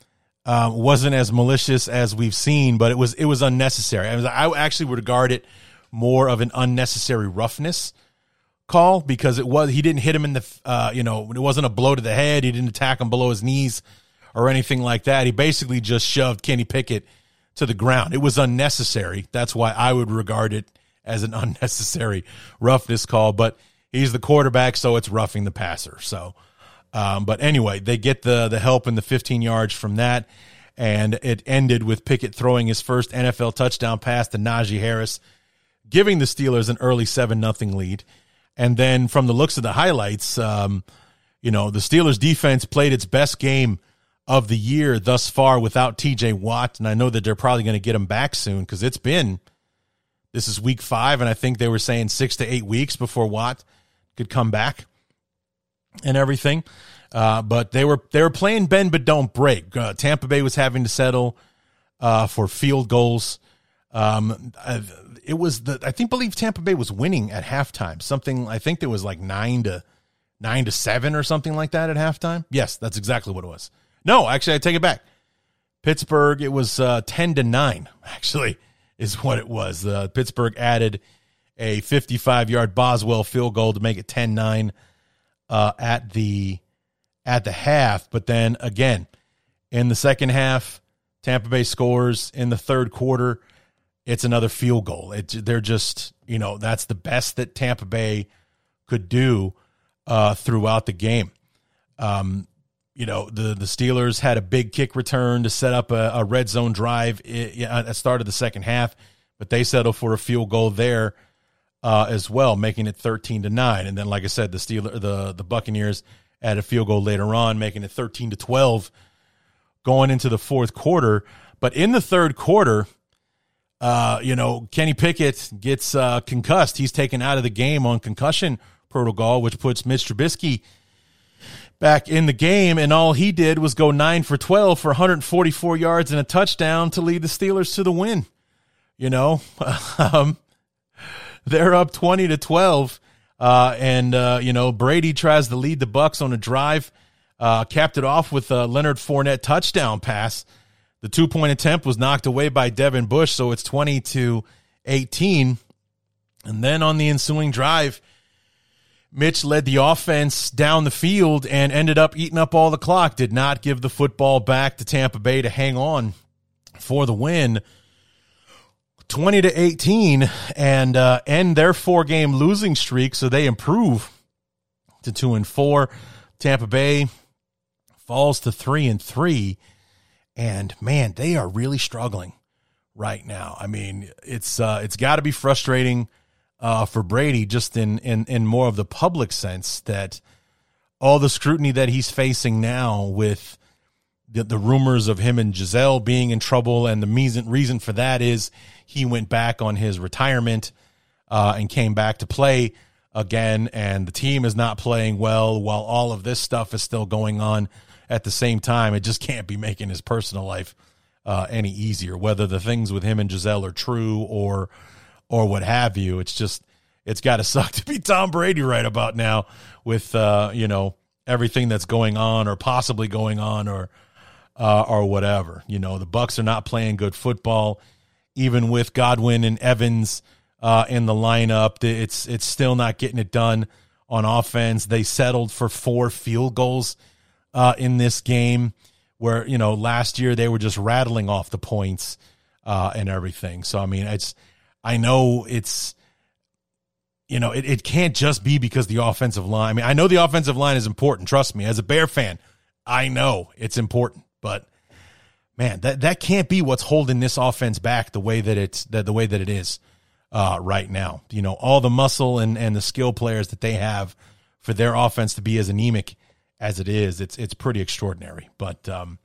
Uh, wasn't as malicious as we've seen, but it was it was unnecessary. I, was, I actually would regard it more of an unnecessary roughness call because it was he didn't hit him in the uh, you know it wasn't a blow to the head. He didn't attack him below his knees or anything like that. He basically just shoved Kenny Pickett to the ground. It was unnecessary. That's why I would regard it as an unnecessary roughness call. But he's the quarterback, so it's roughing the passer. So, um, but anyway, they get the the help in the 15 yards from that, and it ended with Pickett throwing his first NFL touchdown pass to Najee Harris, giving the Steelers an early seven nothing lead. And then from the looks of the highlights, um, you know, the Steelers defense played its best game of the year thus far without TJ Watt. And I know that they're probably going to get him back soon because it's been, this is week five. And I think they were saying six to eight weeks before Watt could come back and everything. Uh, but they were they were playing bend but don't break. Uh, Tampa Bay was having to settle uh, for field goals. Um, it was the I think believe Tampa Bay was winning at halftime. Something I think there was like nine to nine to seven or something like that at halftime. Yes, that's exactly what it was. No, actually, I take it back. Pittsburgh, it was uh, 10 to 9, actually, is what it was. Uh, Pittsburgh added a 55 yard Boswell field goal to make it 10 9 uh, at the at the half. But then again, in the second half, Tampa Bay scores. In the third quarter, it's another field goal. It, they're just, you know, that's the best that Tampa Bay could do uh, throughout the game. Um, you know the the Steelers had a big kick return to set up a, a red zone drive at the start of the second half, but they settled for a field goal there uh, as well, making it thirteen to nine. And then, like I said, the Steeler the the Buccaneers had a field goal later on, making it thirteen to twelve, going into the fourth quarter. But in the third quarter, uh, you know, Kenny Pickett gets uh, concussed. He's taken out of the game on concussion protocol, which puts Mitch Trubisky back in the game, and all he did was go nine for 12 for 144 yards and a touchdown to lead the Steelers to the win. You know, um, they're up 20 to 12. Uh, and, uh, you know, Brady tries to lead the Bucs on a drive, uh, capped it off with a Leonard Fournette touchdown pass. The two point attempt was knocked away by Devin Bush, so it's 20 to 18. And then on the ensuing drive, Mitch led the offense down the field and ended up eating up all the clock, did not give the football back to Tampa Bay to hang on for the win. 20 to 18 and uh, end their four game losing streak so they improve to 2 and 4 Tampa Bay falls to 3 and 3 and man they are really struggling right now. I mean it's uh, it's got to be frustrating uh, for Brady, just in, in in more of the public sense that all the scrutiny that he's facing now with the, the rumors of him and Gisele being in trouble, and the reason reason for that is he went back on his retirement uh, and came back to play again, and the team is not playing well while all of this stuff is still going on at the same time. It just can't be making his personal life uh, any easier, whether the things with him and Gisele are true or or what have you. It's just it's got to suck to be Tom Brady right about now with uh, you know everything that's going on or possibly going on or uh, or whatever. You know, the Bucs are not playing good football, even with Godwin and Evans uh, in the lineup. It's it's still not getting it done on offense. They settled for four field goals uh, in this game, where you know last year they were just rattling off the points uh, and everything. So I mean, it's I know it's you know, it, it can't just be because the offensive line. I mean, I know the offensive line is important. Trust me, as a Bear fan, I know it's important. But man, that that can't be what's holding this offense back the way that it's that the way that it is uh, right now. You know, all the muscle and and the skill players that they have for their offense to be as anemic as it is, it's it's pretty extraordinary. But um,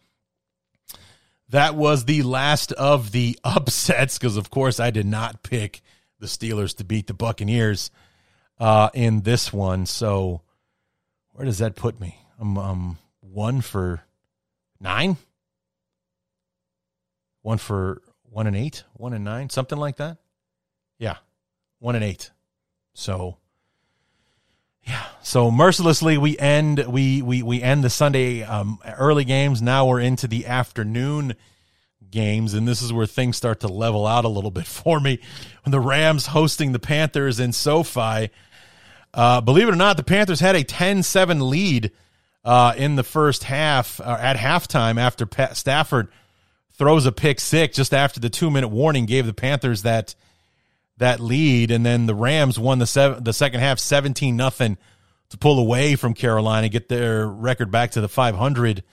that was the last of the upsets because, of course, I did not pick the Steelers to beat the Buccaneers uh, in this one. So where does that put me? I'm um, one for nine, one for one and eight, one and nine, something like that. Yeah, one and eight. So yeah, so mercilessly we end we we we end the Sunday um, early games. Now we're into the afternoon games, and this is where things start to level out a little bit for me. When the Rams hosting the Panthers in SoFi, uh, believe it or not, the Panthers had a 10-7 lead uh, in the first half uh, at halftime after Pat Stafford throws a pick six just after the two minute warning gave the Panthers that that lead, and then the Rams won the seven, the second half seventeen nothing to pull away from Carolina, get their record back to the five hundred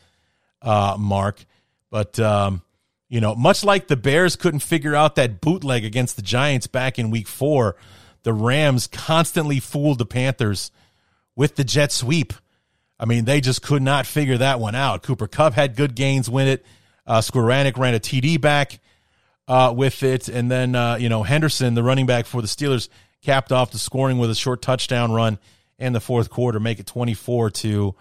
uh, mark. But um, you know, much like the Bears couldn't figure out that bootleg against the Giants back in week four, the Rams constantly fooled the Panthers with the jet sweep. I mean, they just could not figure that one out. Cooper Kupp had good gains win it. Uh, Skowronek ran a TD back uh, with it. And then, uh, you know, Henderson, the running back for the Steelers, capped off the scoring with a short touchdown run in the fourth quarter, make it 24 to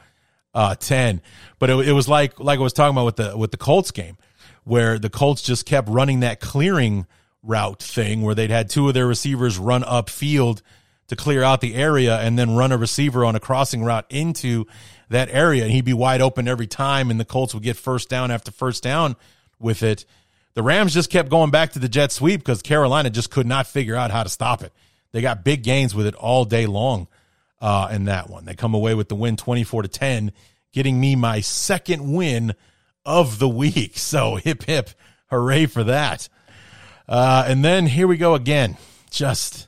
uh, 10. But it, it was like, like I was talking about with the, with the Colts game where the Colts just kept running that clearing route thing where they'd had two of their receivers run upfield to clear out the area and then run a receiver on a crossing route into that area and he'd be wide open every time and the Colts would get first down after first down with it. The Rams just kept going back to the jet sweep because Carolina just could not figure out how to stop it. They got big gains with it all day long uh, in that one. They come away with the win 24 to 10, getting me my second win of the week. So hip hip, hooray for that. Uh, and then here we go again. Just,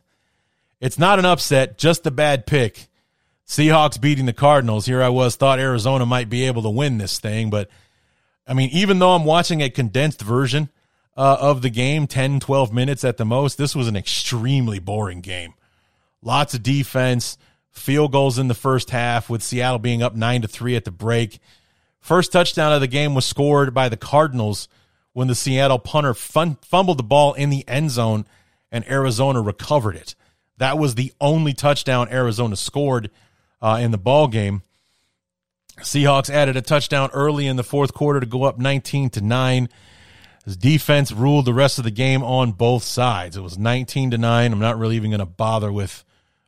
it's not an upset, just a bad pick. Seahawks beating the Cardinals. Here I was, thought Arizona might be able to win this thing. But I mean, even though I'm watching a condensed version uh, of the game, 10, 12 minutes at the most, this was an extremely boring game. Lots of defense, field goals in the first half, with Seattle being up 9 to 3 at the break. First touchdown of the game was scored by the Cardinals when the Seattle punter fun- fumbled the ball in the end zone and Arizona recovered it. That was the only touchdown Arizona scored uh, in the ball game. Seahawks added a touchdown early in the fourth quarter to go up 19 to 9. His defense ruled the rest of the game on both sides. It was 19 to 9. I'm not really even going to bother with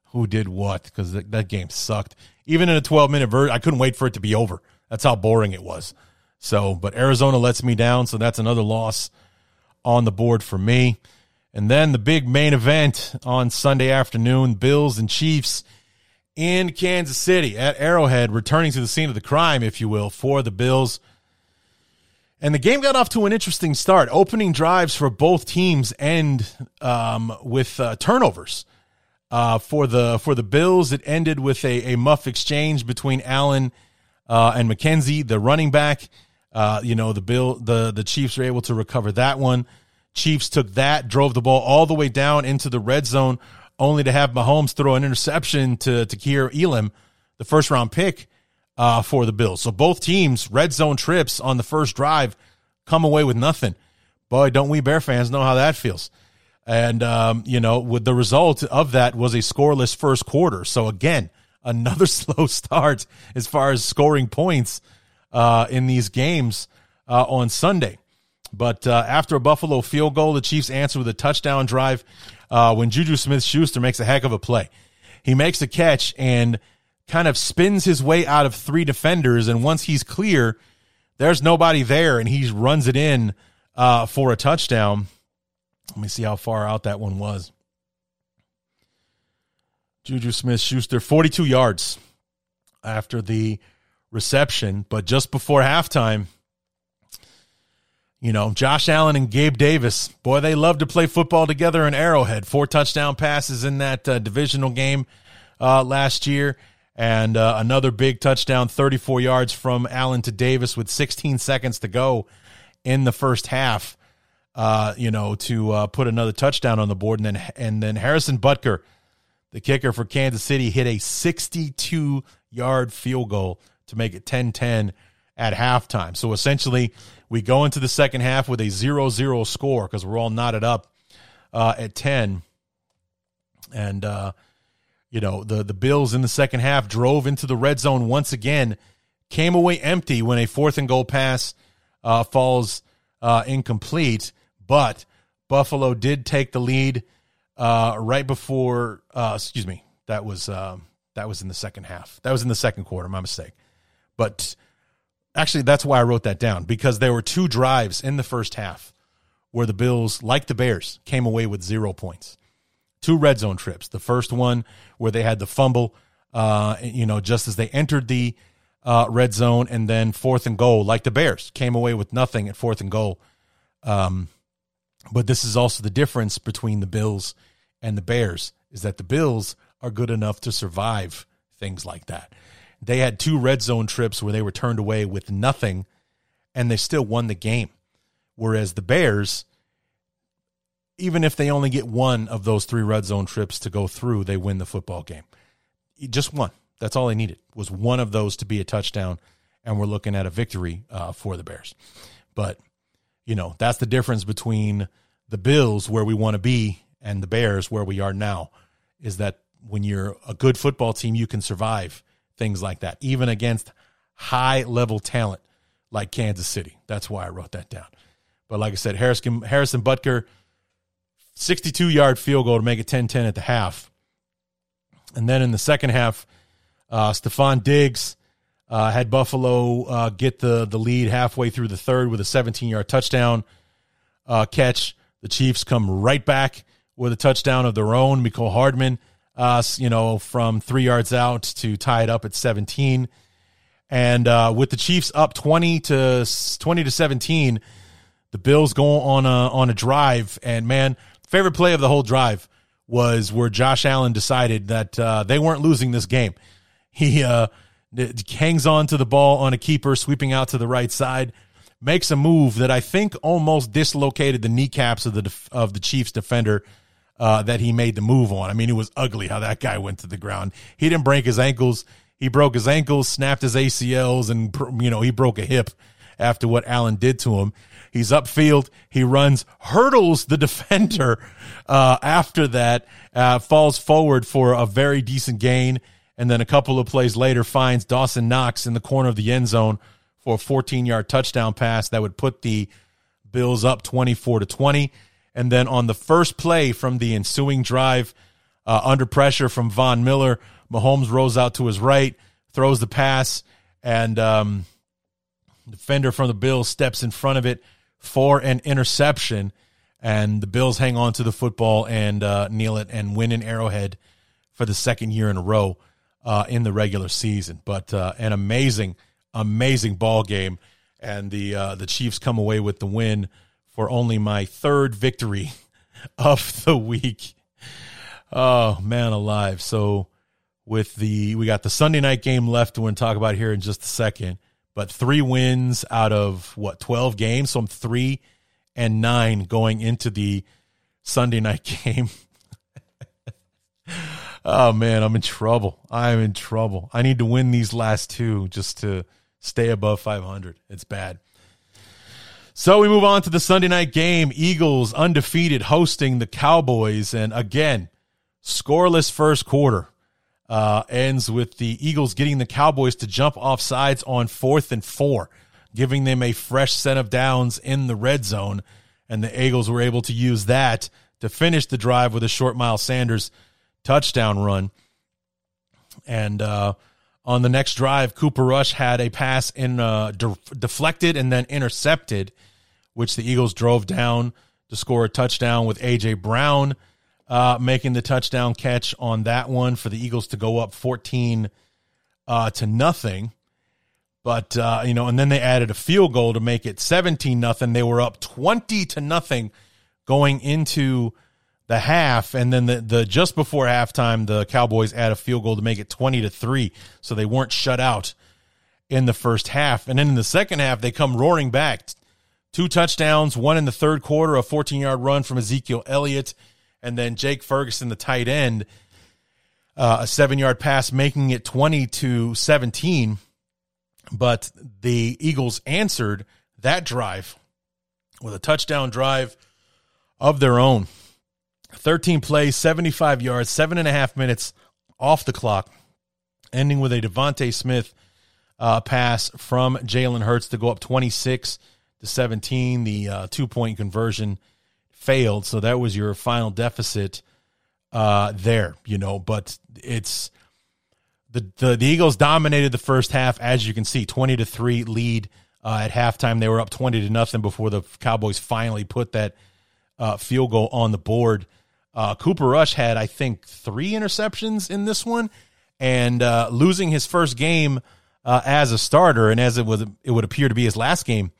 who did what because that, that game sucked. Even in a 12 minute version, I couldn't wait for it to be over. That's how boring it was. So, but Arizona lets me down, so that's another loss on the board for me. And then the big main event on Sunday afternoon Bills and Chiefs in Kansas City at Arrowhead, returning to the scene of the crime, if you will, for the Bills. And the game got off to an interesting start. Opening drives for both teams end um, with uh, turnovers. Uh, for the for the Bills, it ended with a, a muff exchange between Allen uh, and McKenzie, the running back. Uh, you know, the bill, the, the Chiefs were able to recover that one. Chiefs took that, drove the ball all the way down into the red zone, only to have Mahomes throw an interception to, to Elam, the first round pick uh, for the Bills. So both teams, red zone trips on the first drive, come away with nothing. Boy, don't we Bear fans know how that feels. And, um, you know, with the result of that was a scoreless first quarter. So again, another slow start as far as scoring points uh, in these games uh, on Sunday. But uh, after a Buffalo field goal, the Chiefs answer with a touchdown drive uh, when Juju Smith Schuster makes a heck of a play. He makes a catch and kind of spins his way out of three defenders. And once he's clear, there's nobody there, and he runs it in uh, for a touchdown. Let me see how far out that one was. Juju Smith Schuster, 42 yards after the reception, but just before halftime, you know, Josh Allen and Gabe Davis, boy, they love to play football together in Arrowhead. Four touchdown passes in that uh, divisional game uh, last year, and uh, another big touchdown, 34 yards from Allen to Davis with 16 seconds to go in the first half. Uh, you know, to uh, put another touchdown on the board, and then and then Harrison Butker, the kicker for Kansas City, hit a 62 yard field goal to make it 10-10 at halftime. So essentially, we go into the second half with a 0-0 score because we're all knotted up uh, at 10. And uh, you know, the the Bills in the second half drove into the red zone once again, came away empty when a fourth and goal pass uh, falls uh, incomplete, but Buffalo did take the lead uh, right before. Uh, excuse me, that was that was in the second half. That was in the second quarter. My mistake. But actually, that's why I wrote that down because there were two drives in the first half where the Bills, like the Bears, came away with zero points. Two red zone trips. The first one where they had the fumble, uh, you know, just as they entered the uh, red zone, and then fourth and goal, like the Bears, came away with nothing at fourth and goal. Um, but this is also the difference between the Bills and the Bears is that the Bills are good enough to survive things like that. They had two red zone trips where they were turned away with nothing and they still won the game. Whereas the Bears, even if they only get one of those three red zone trips to go through, they win the football game. Just one. That's all they needed was one of those to be a touchdown, and we're looking at a victory uh, for the Bears. But you know that's the difference between the Bills where we want to be and the Bears where we are now. Is that when you're a good football team, you can survive things like that, even against high level talent like Kansas City. That's why I wrote that down. But like I said, Harrison, Harrison Butker, 62 yard field goal to make it 10 10 at the half. And then in the second half, uh, Stefon Diggs uh, had Buffalo uh, get the, the lead halfway through the third with a 17 yard touchdown uh, catch. The Chiefs come right back with a touchdown of their own. Mecole Hardman us, you know, from three yards out to tie it up at 17. And uh, with the Chiefs up 20 to 20 to 17, the Bills go on a on a drive. And man, favorite play of the whole drive was where Josh Allen decided that uh, they weren't losing this game. He uh, hangs on to the ball on a keeper, sweeping out to the right side, makes a move that I think almost dislocated the kneecaps of the of the Chiefs defender uh, that he made the move on. I mean, it was ugly how that guy went to the ground. He didn't break his ankles. He broke his ankles, snapped his ACLs, and you know he broke a hip after what Allen did to him. He's upfield. He runs, hurdles the defender. Uh, after that, uh, falls forward for a very decent gain, and then a couple of plays later finds Dawson Knox in the corner of the end zone for a 14-yard touchdown pass that would put the Bills up 24 to 20. And then on the first play from the ensuing drive, uh, under pressure from Von Miller, Mahomes rolls out to his right, throws the pass, and um, defender from the Bills steps in front of it for an interception. And the Bills hang on to the football and uh, kneel it and win in Arrowhead for the second year in a row uh, in the regular season. But uh, an amazing, amazing ball game, and the uh, the Chiefs come away with the win for only my third victory of the week. Oh man, alive! So with the we got the Sunday night game left. To talk about here in just a second. But three wins out of what twelve games, so I'm three and nine going into the Sunday night game. oh man, I'm in trouble. I'm in trouble. I need to win these last two just to stay above 500. It's bad. So we move on to the Sunday night game. Eagles undefeated hosting the Cowboys. And again, scoreless first quarter uh, ends with the Eagles getting the Cowboys to jump off sides on fourth and four, giving them a fresh set of downs in the red zone. And the Eagles were able to use that to finish the drive with a short Miles Sanders touchdown run. And uh, On the next drive, Cooper Rush had a pass in uh, de- deflected and then intercepted, which the Eagles drove down to score a touchdown with AJ Brown uh, making the touchdown catch on that one for the Eagles to go up 14 uh, to nothing. But uh, you know, and then they added a field goal to make it 17 nothing. They were up 20 to nothing going into the half, and then the, the just before halftime, the Cowboys add a field goal to make it 20 to three. So they weren't shut out in the first half, and then in the second half, they come roaring back. Two touchdowns, one in the third quarter, a 14 yard run from Ezekiel Elliott, and then Jake Ferguson, the tight end, uh, a seven yard pass, making it 20 to 17 but the Eagles answered that drive with a touchdown drive of their own. 13 plays, 75 yards, seven and a half minutes off the clock, ending with a DeVonta Smith uh, pass from Jalen Hurts to go up 26 to 17. The uh, two point conversion failed, so that was your final deficit uh, there, you know, but it's the, the, the Eagles dominated the first half, as you can see, twenty to three lead uh, at halftime. They were up twenty to nothing before the Cowboys finally put that uh, field goal on the board. Uh, Cooper Rush had, I think, three interceptions in this one, and uh, losing his first game uh, as a starter, and as it was, it would appear to be his last game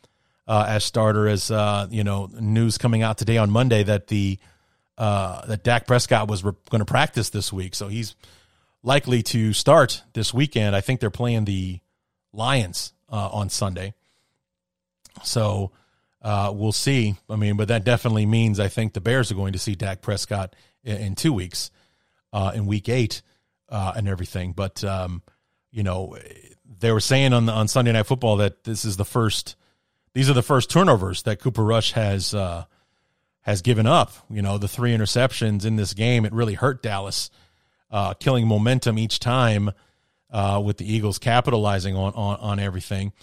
uh, as starter. As you know, news coming out today on Monday that the that Dak Prescott was re- going to practice this week, so he's likely to start this weekend. I think they're playing the Lions uh, on Sunday. So uh, we'll see. I mean, but that definitely means I think the Bears are going to see Dak Prescott in, in two weeks, uh, in week eight, uh, and everything. But, um, you know, they were saying on, the, on Sunday Night Football that this is the first, these are the first turnovers that Cooper Rush has. Uh, has given up, you know, the three interceptions in this game. It really hurt Dallas uh, killing momentum each time uh, with the Eagles capitalizing on, on, on everything.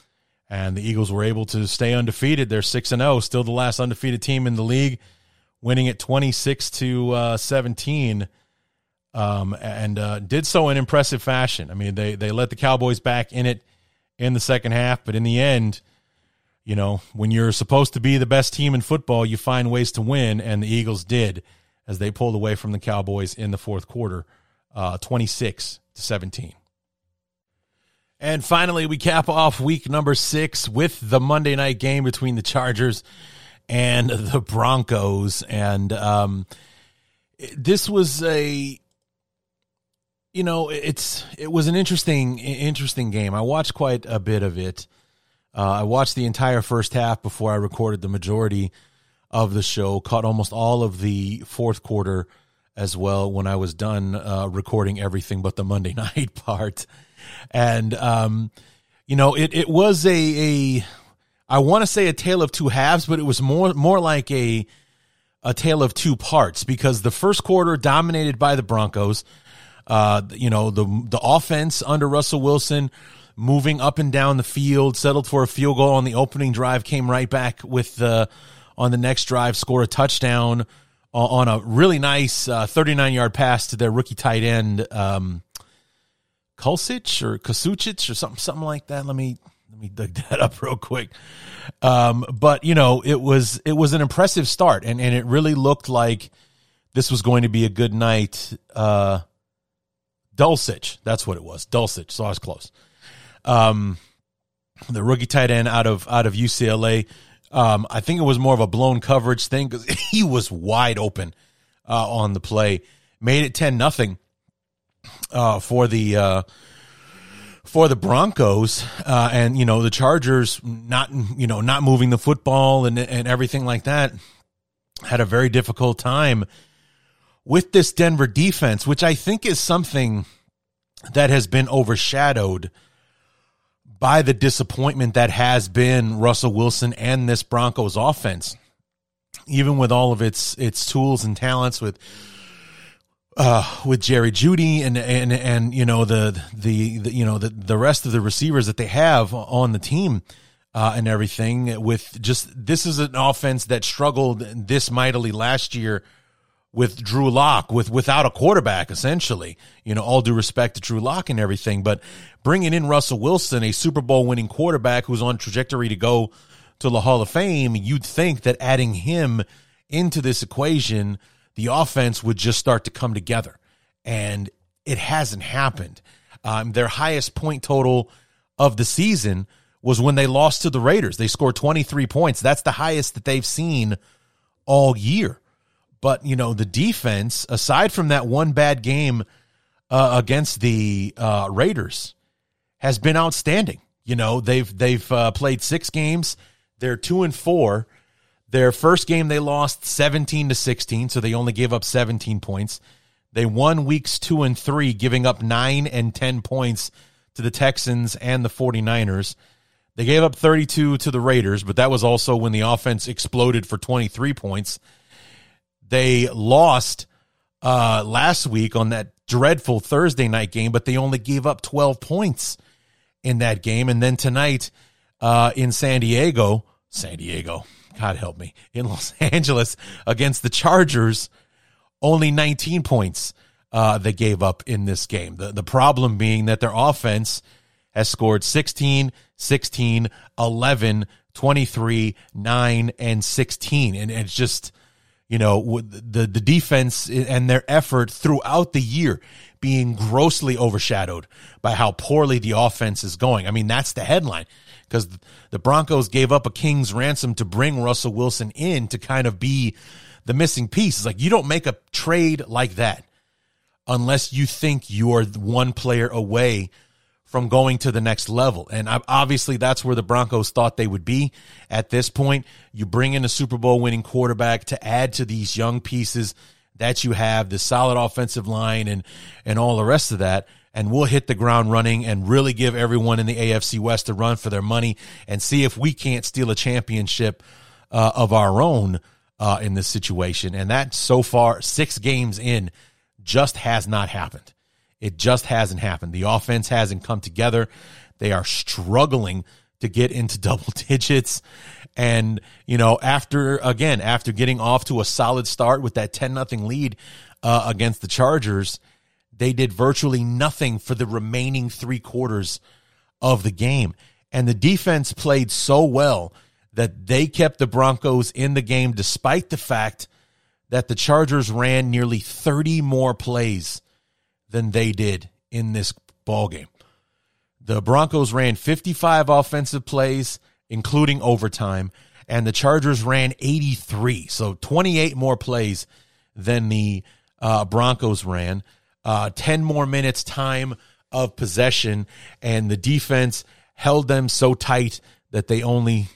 And the Eagles were able to stay undefeated. They're 6 and 0, still the last undefeated team in the league, winning it 26 to uh, 17. Um, and uh, did so in impressive fashion. I mean, they, they let the Cowboys back in it in the second half, but in the end, you know, when you're supposed to be the best team in football, you find ways to win, and the Eagles did as they pulled away from the Cowboys in the fourth quarter uh, 26 to 17. And finally, we cap off week number six with the Monday night game between the Chargers and the Broncos. And um, this was a, you know, it's it was an interesting interesting game. I watched quite a bit of it. Uh, I watched the entire first half before I recorded the majority of the show. Caught almost all of the fourth quarter as well when I was done uh, recording everything but the Monday night part. And, um, you know, it, it was a, a I want to say a tale of two halves, but it was more, more like a, a tale of two parts because the first quarter dominated by the Broncos. Uh, you know, the, the offense under Russell Wilson moving up and down the field, settled for a field goal on the opening drive, came right back with the, on the next drive, score a touchdown on a really nice 39 uh, yard pass to their rookie tight end, um, Kulsic or Kasucic or something, something like that. Let me, let me dig that up real quick. Um, but you know, it was, it was an impressive start and, and it really looked like this was going to be a good night. Uh, Dulcich, that's what it was. Dulcich. So I was close. Um, the rookie tight end out of, out of UCLA um, I think it was more of a blown coverage thing because he was wide open uh, on the play. Made it ten nothing uh, for the uh, for the Broncos, uh, and you know the Chargers not you know not moving the football and and everything like that had a very difficult time with this Denver defense, which I think is something that has been overshadowed by the disappointment that has been Russell Wilson and this Broncos offense. Even with all of its its tools and talents with uh, with Jerry Jeudy and and and you know the, the, the you know the the rest of the receivers that they have on the team uh, and everything with just this is an offense that struggled this mightily last year with Drew Lock with without a quarterback essentially. You know, all due respect to Drew Lock and everything, but bringing in Russell Wilson, a Super Bowl winning quarterback who's on trajectory to go to the Hall of Fame, you'd think that adding him into this equation, the offense would just start to come together. And it hasn't happened. Um, their highest point total of the season was when they lost to the Raiders. They scored 23 points. That's the highest that they've seen all year. But, you know, the defense, aside from that one bad game uh, against the uh, Raiders, has been outstanding. You know, they've they've uh, played six games. They're two and four. Their first game they lost 17 to 16, so they only gave up 17 points. They won weeks 2 and 3 giving up 9 and 10 points to the Texans and the 49ers. They gave up 32 to the Raiders, but that was also when the offense exploded for 23 points. They lost uh, last week on that dreadful Thursday night game, but they only gave up 12 points in that game. And then tonight uh, in San Diego, San Diego, God help me, in Los Angeles against the Chargers, only 19 points uh, they gave up in this game. The, the problem being that their offense has scored 16, 16, 11, 23, 9, and 16. And it's just you know, the, the defense and their effort throughout the year being grossly overshadowed by how poorly the offense is going. I mean, that's the headline because the Broncos gave up a king's ransom to bring Russell Wilson in to kind of be the missing piece. It's like you don't make a trade like that unless you think you're one player away from going to the next level. And obviously, that's where the Broncos thought they would be at this point. You bring in a Super Bowl winning quarterback to add to these young pieces that you have, the solid offensive line and, and all the rest of that. And we'll hit the ground running and really give everyone in the AFC West a run for their money and see if we can't steal a championship uh, of our own uh, in this situation. And that so far, six games in, just has not happened. It just hasn't happened. The offense hasn't come together. They are struggling to get into double digits. And, you know, after, again, after getting off to a solid start with that 10 nothing lead uh, against the Chargers, they did virtually nothing for the remaining three quarters of the game. And the defense played so well that they kept the Broncos in the game despite the fact that the Chargers ran nearly 30 more plays than they did in this ball game. The Broncos ran 55 offensive plays, including overtime, and the Chargers ran 83. So 28 more plays than the uh, Broncos ran. Uh, 10 more minutes time of possession, and the defense held them so tight that they only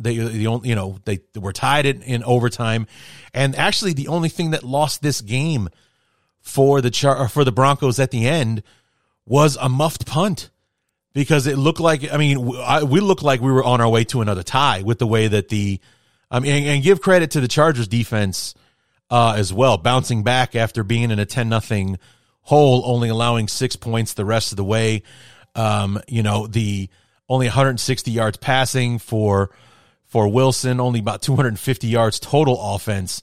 they the only you know they were tied in, in overtime, and actually the only thing that lost this game for the char- for the Broncos at the end was a muffed punt because it looked like I mean we looked like we were on our way to another tie with the way that the I mean and give credit to the Chargers defense uh, as well bouncing back after being in a 10 nothing hole only allowing 6 points the rest of the way um, you know the only 160 yards passing for for Wilson only about 250 yards total offense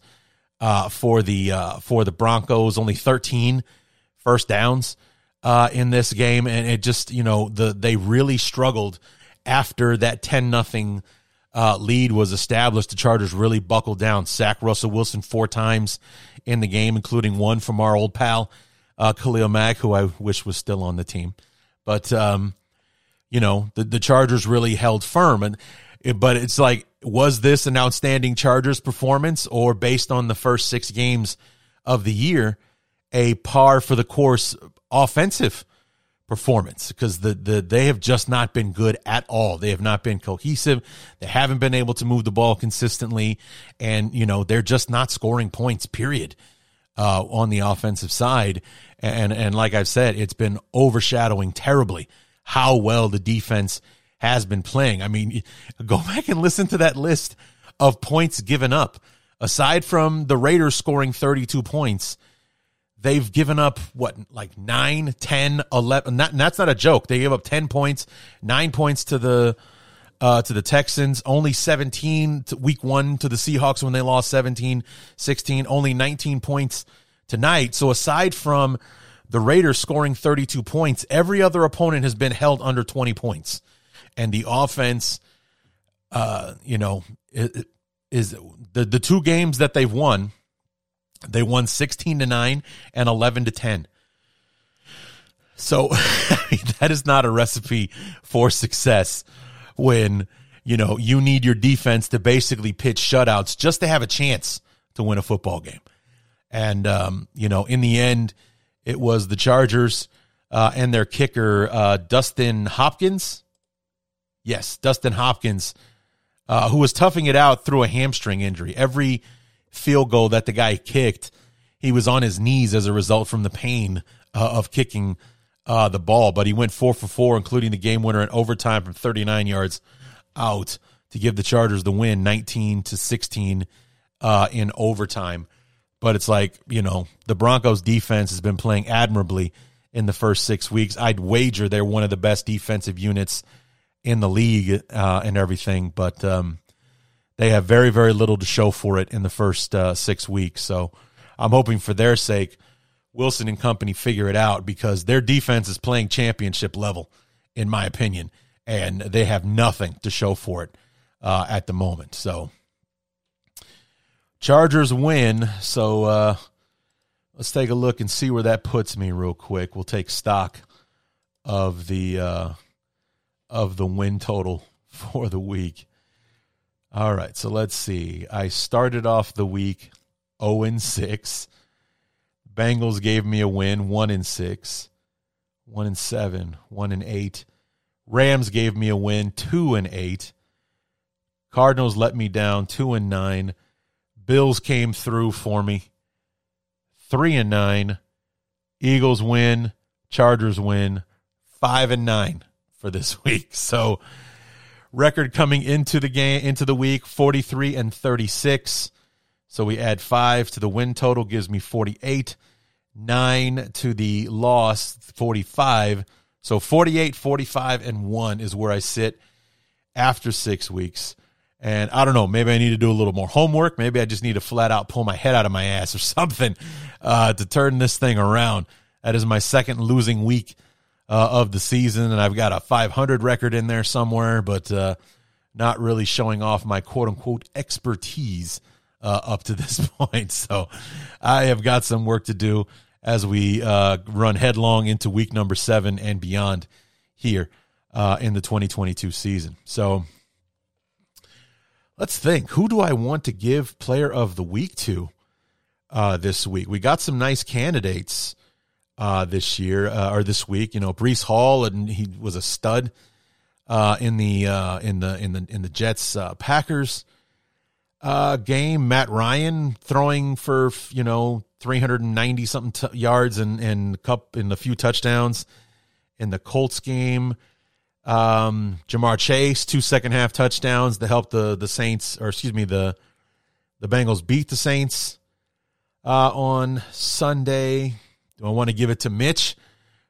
uh, for the uh, for the Broncos. Only 13 first downs uh, in this game, and it just you know the they really struggled after that 10 nothing uh, lead was established. The Chargers really buckled down, sacked Russell Wilson four times in the game, including one from our old pal uh, Khalil Mack, who I wish was still on the team. But um, you know the the Chargers really held firm, and but it's like was this an outstanding Chargers performance or based on the first six games of the year, a par for the course offensive performance? Because the, the they have just not been good at all. They have not been cohesive. They haven't been able to move the ball consistently. And, you know, they're just not scoring points, period, uh, on the offensive side. And and like I've said, it's been overshadowing terribly how well the defense has been playing. I mean, go back and listen to that list of points given up. Aside from the Raiders scoring 32 points, they've given up what like 9, 10, 11 not, that's not a joke. They gave up 10 points, 9 points to the uh, to the Texans, only 17 to week one to the Seahawks when they lost 17 16, only 19 points tonight. So aside from the Raiders scoring 32 points, every other opponent has been held under 20 points. And the offense, uh, you know, is the, the two games that they've won, they won 16 to 9 and 11 to 10. So that is not a recipe for success when you know you need your defense to basically pitch shutouts just to have a chance to win a football game. And um, you know, in the end, it was the Chargers uh, and their kicker uh, Dustin Hopkins. Yes, Dustin Hopkins, uh, who was toughing it out through a hamstring injury. Every field goal that the guy kicked, he was on his knees as a result from the pain uh, of kicking uh, the ball, but he went four for four, including the game winner in overtime from 39 yards out to give the Chargers the win, 19 to 16 uh, in overtime. But it's like you know the Broncos defense has been playing admirably in the first six weeks. I'd wager they're one of the best defensive units in the league uh, and everything, but um, they have very very little to show for it in the first uh, six weeks. So I'm hoping for their sake Wilson and company figure it out because their defense is playing championship level, in my opinion, and they have nothing to show for it uh, at the moment. So, Chargers win. So, uh, let's take a look and see where that puts me real quick. We'll take stock of the uh, of the win total for the week. All right, so let's see. I started off the week 0 and 6. Bengals gave me a win, one in six, one in seven, one in eight. Rams gave me a win, two and eight. Cardinals let me down, two and nine. Bills came through for me, three and nine. Eagles win, Chargers win, five and nine for this week. So record coming into the game into the week 43 and 36 so we add five to the win total, gives me 48. Nine to the loss, 45. So 48, 45, and one is where I sit after six weeks. And I don't know, maybe I need to do a little more homework. Maybe I just need to flat out pull my head out of my ass or something uh, to turn this thing around. That is my second losing week uh, of the season, and I've got a 500 record in there somewhere, but uh, not really showing off my quote unquote expertise uh, up to this point. So I have got some work to do as we uh, run headlong into week number seven and beyond here uh, in the 2022 season. So let's think who do I want to give player of the week to uh, this week? We got some nice candidates uh, this year uh, or this week. You know, Breece Hall, and he was a stud uh, in the uh, in the in the in the Jets uh, Packers uh, game. Matt Ryan throwing for you know 390 something t- yards and and cup in a few touchdowns in the Colts game. Um, Ja'Marr Chase two second half touchdowns to help the the Saints or excuse me the the Bengals beat the Saints uh, on Sunday. Do I want to give it to Mitch?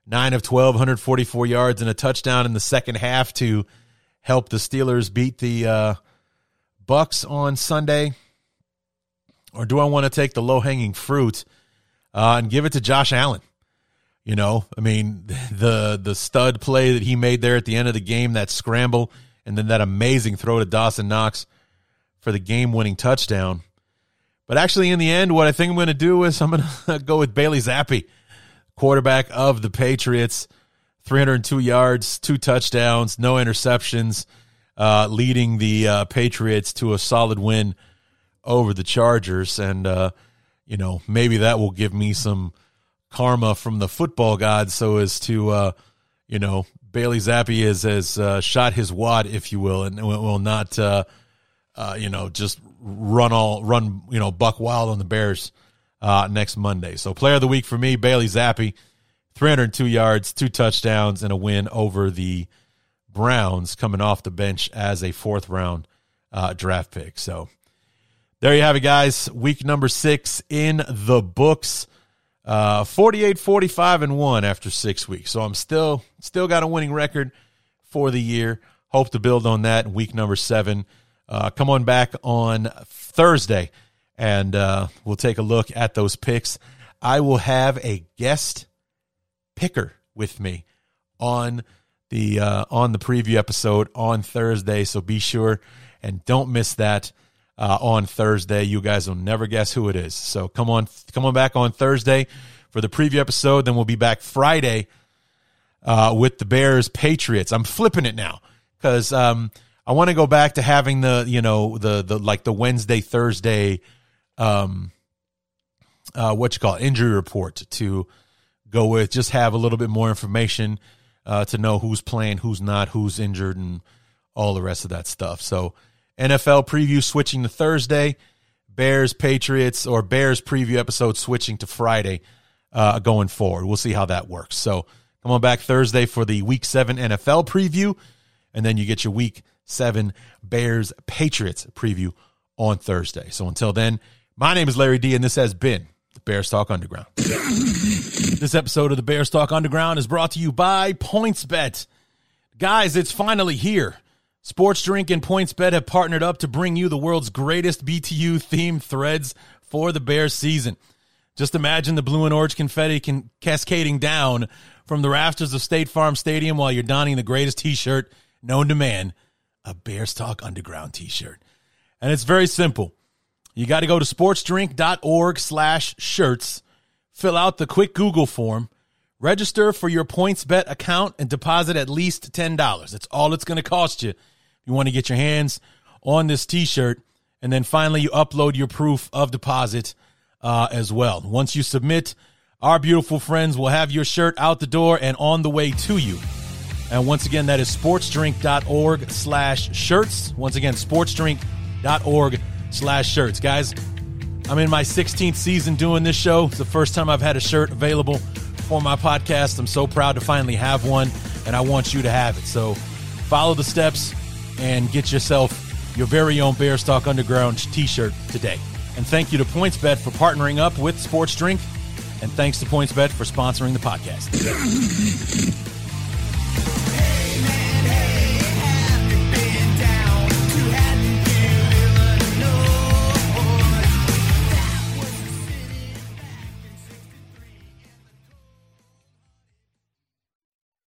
Nine of 12, 144 yards and a touchdown in the second half to help the Steelers beat the uh, Bucs on Sunday, or do I want to take the low hanging fruit uh, and give it to Josh Allen? You know, I mean, the the stud play that he made there at the end of the game, that scramble, and then that amazing throw to Dawson Knox for the game winning touchdown. But actually, in the end, what I think I'm going to do is I'm going to go with Bailey Zappe, quarterback of the Patriots. 302 yards, two touchdowns, no interceptions uh, leading the uh, Patriots to a solid win over the Chargers. And, uh, you know, maybe that will give me some karma from the football gods so as to, uh, you know, Bailey Zappe has, has uh, shot his wad, if you will, and will not, uh, you know, just run all, run, you know, buck wild on the Bears next Monday. So, player of the week for me, Bailey Zappe. 302 yards, two touchdowns, and a win over the Browns coming off the bench as a fourth round uh, draft pick. So there you have it, guys. Week number six in the books. Uh, 48, 45, and one after six weeks. So I'm still still got a winning record for the year. hope to build on that in week number seven. Uh, come on back on Thursday and uh, we'll take a look at those picks. I will have a guest picker with me on the uh, on the preview episode on Thursday. So be sure and don't miss that uh, on Thursday. You guys will never guess who it is. So come on, come on back on Thursday for the preview episode. Then we'll be back Friday uh, with the Bears Patriots. I'm flipping it now because um, I want to go back to having the you know the the like the Wednesday Thursday um uh what you call it, injury report to go with. Just have a little bit more information uh, to know who's playing, who's not, who's injured, and all the rest of that stuff. So NFL preview switching to Thursday, Bears Patriots or Bears preview episode switching to Friday uh, going forward. We'll see how that works. So come on back Thursday for the Week Seven NFL preview, and then you get your Week Seven Bears Patriots preview on Thursday. So until then, my name is Larry D, and this has been the Bears Talk Underground. this episode of the Bears Talk Underground is brought to you by PointsBet. Guys, it's finally here. Sports Drink and PointsBet have partnered up to bring you the world's greatest BTU themed threads for the Bears season. Just imagine the blue and orange confetti can cascading down from the rafters of State Farm Stadium while you're donning the greatest t-shirt known to man, a Bears Talk Underground t-shirt. And it's very simple. You got to go to sportsdrink.org slash shirts, fill out the quick Google form, register for your PointsBet account, and deposit at least $10. That's all it's going to cost you. You want to get your hands on this t-shirt. And then finally, you upload your proof of deposit uh, as well. Once you submit, our beautiful friends will have your shirt out the door and on the way to you. And once again, that is sportsdrink.org slash shirts. Once again, sportsdrink.org slash shirts. Guys, I'm in my 16th season doing this show. It's the first time I've had a shirt available for my podcast. I'm so proud to finally have one, and I want you to have it. So follow the steps and get yourself your very own Bears Talk Underground t shirt today. And thank you to PointsBet for partnering up with Sports Drink. And thanks to PointsBet for sponsoring the podcast. Amen.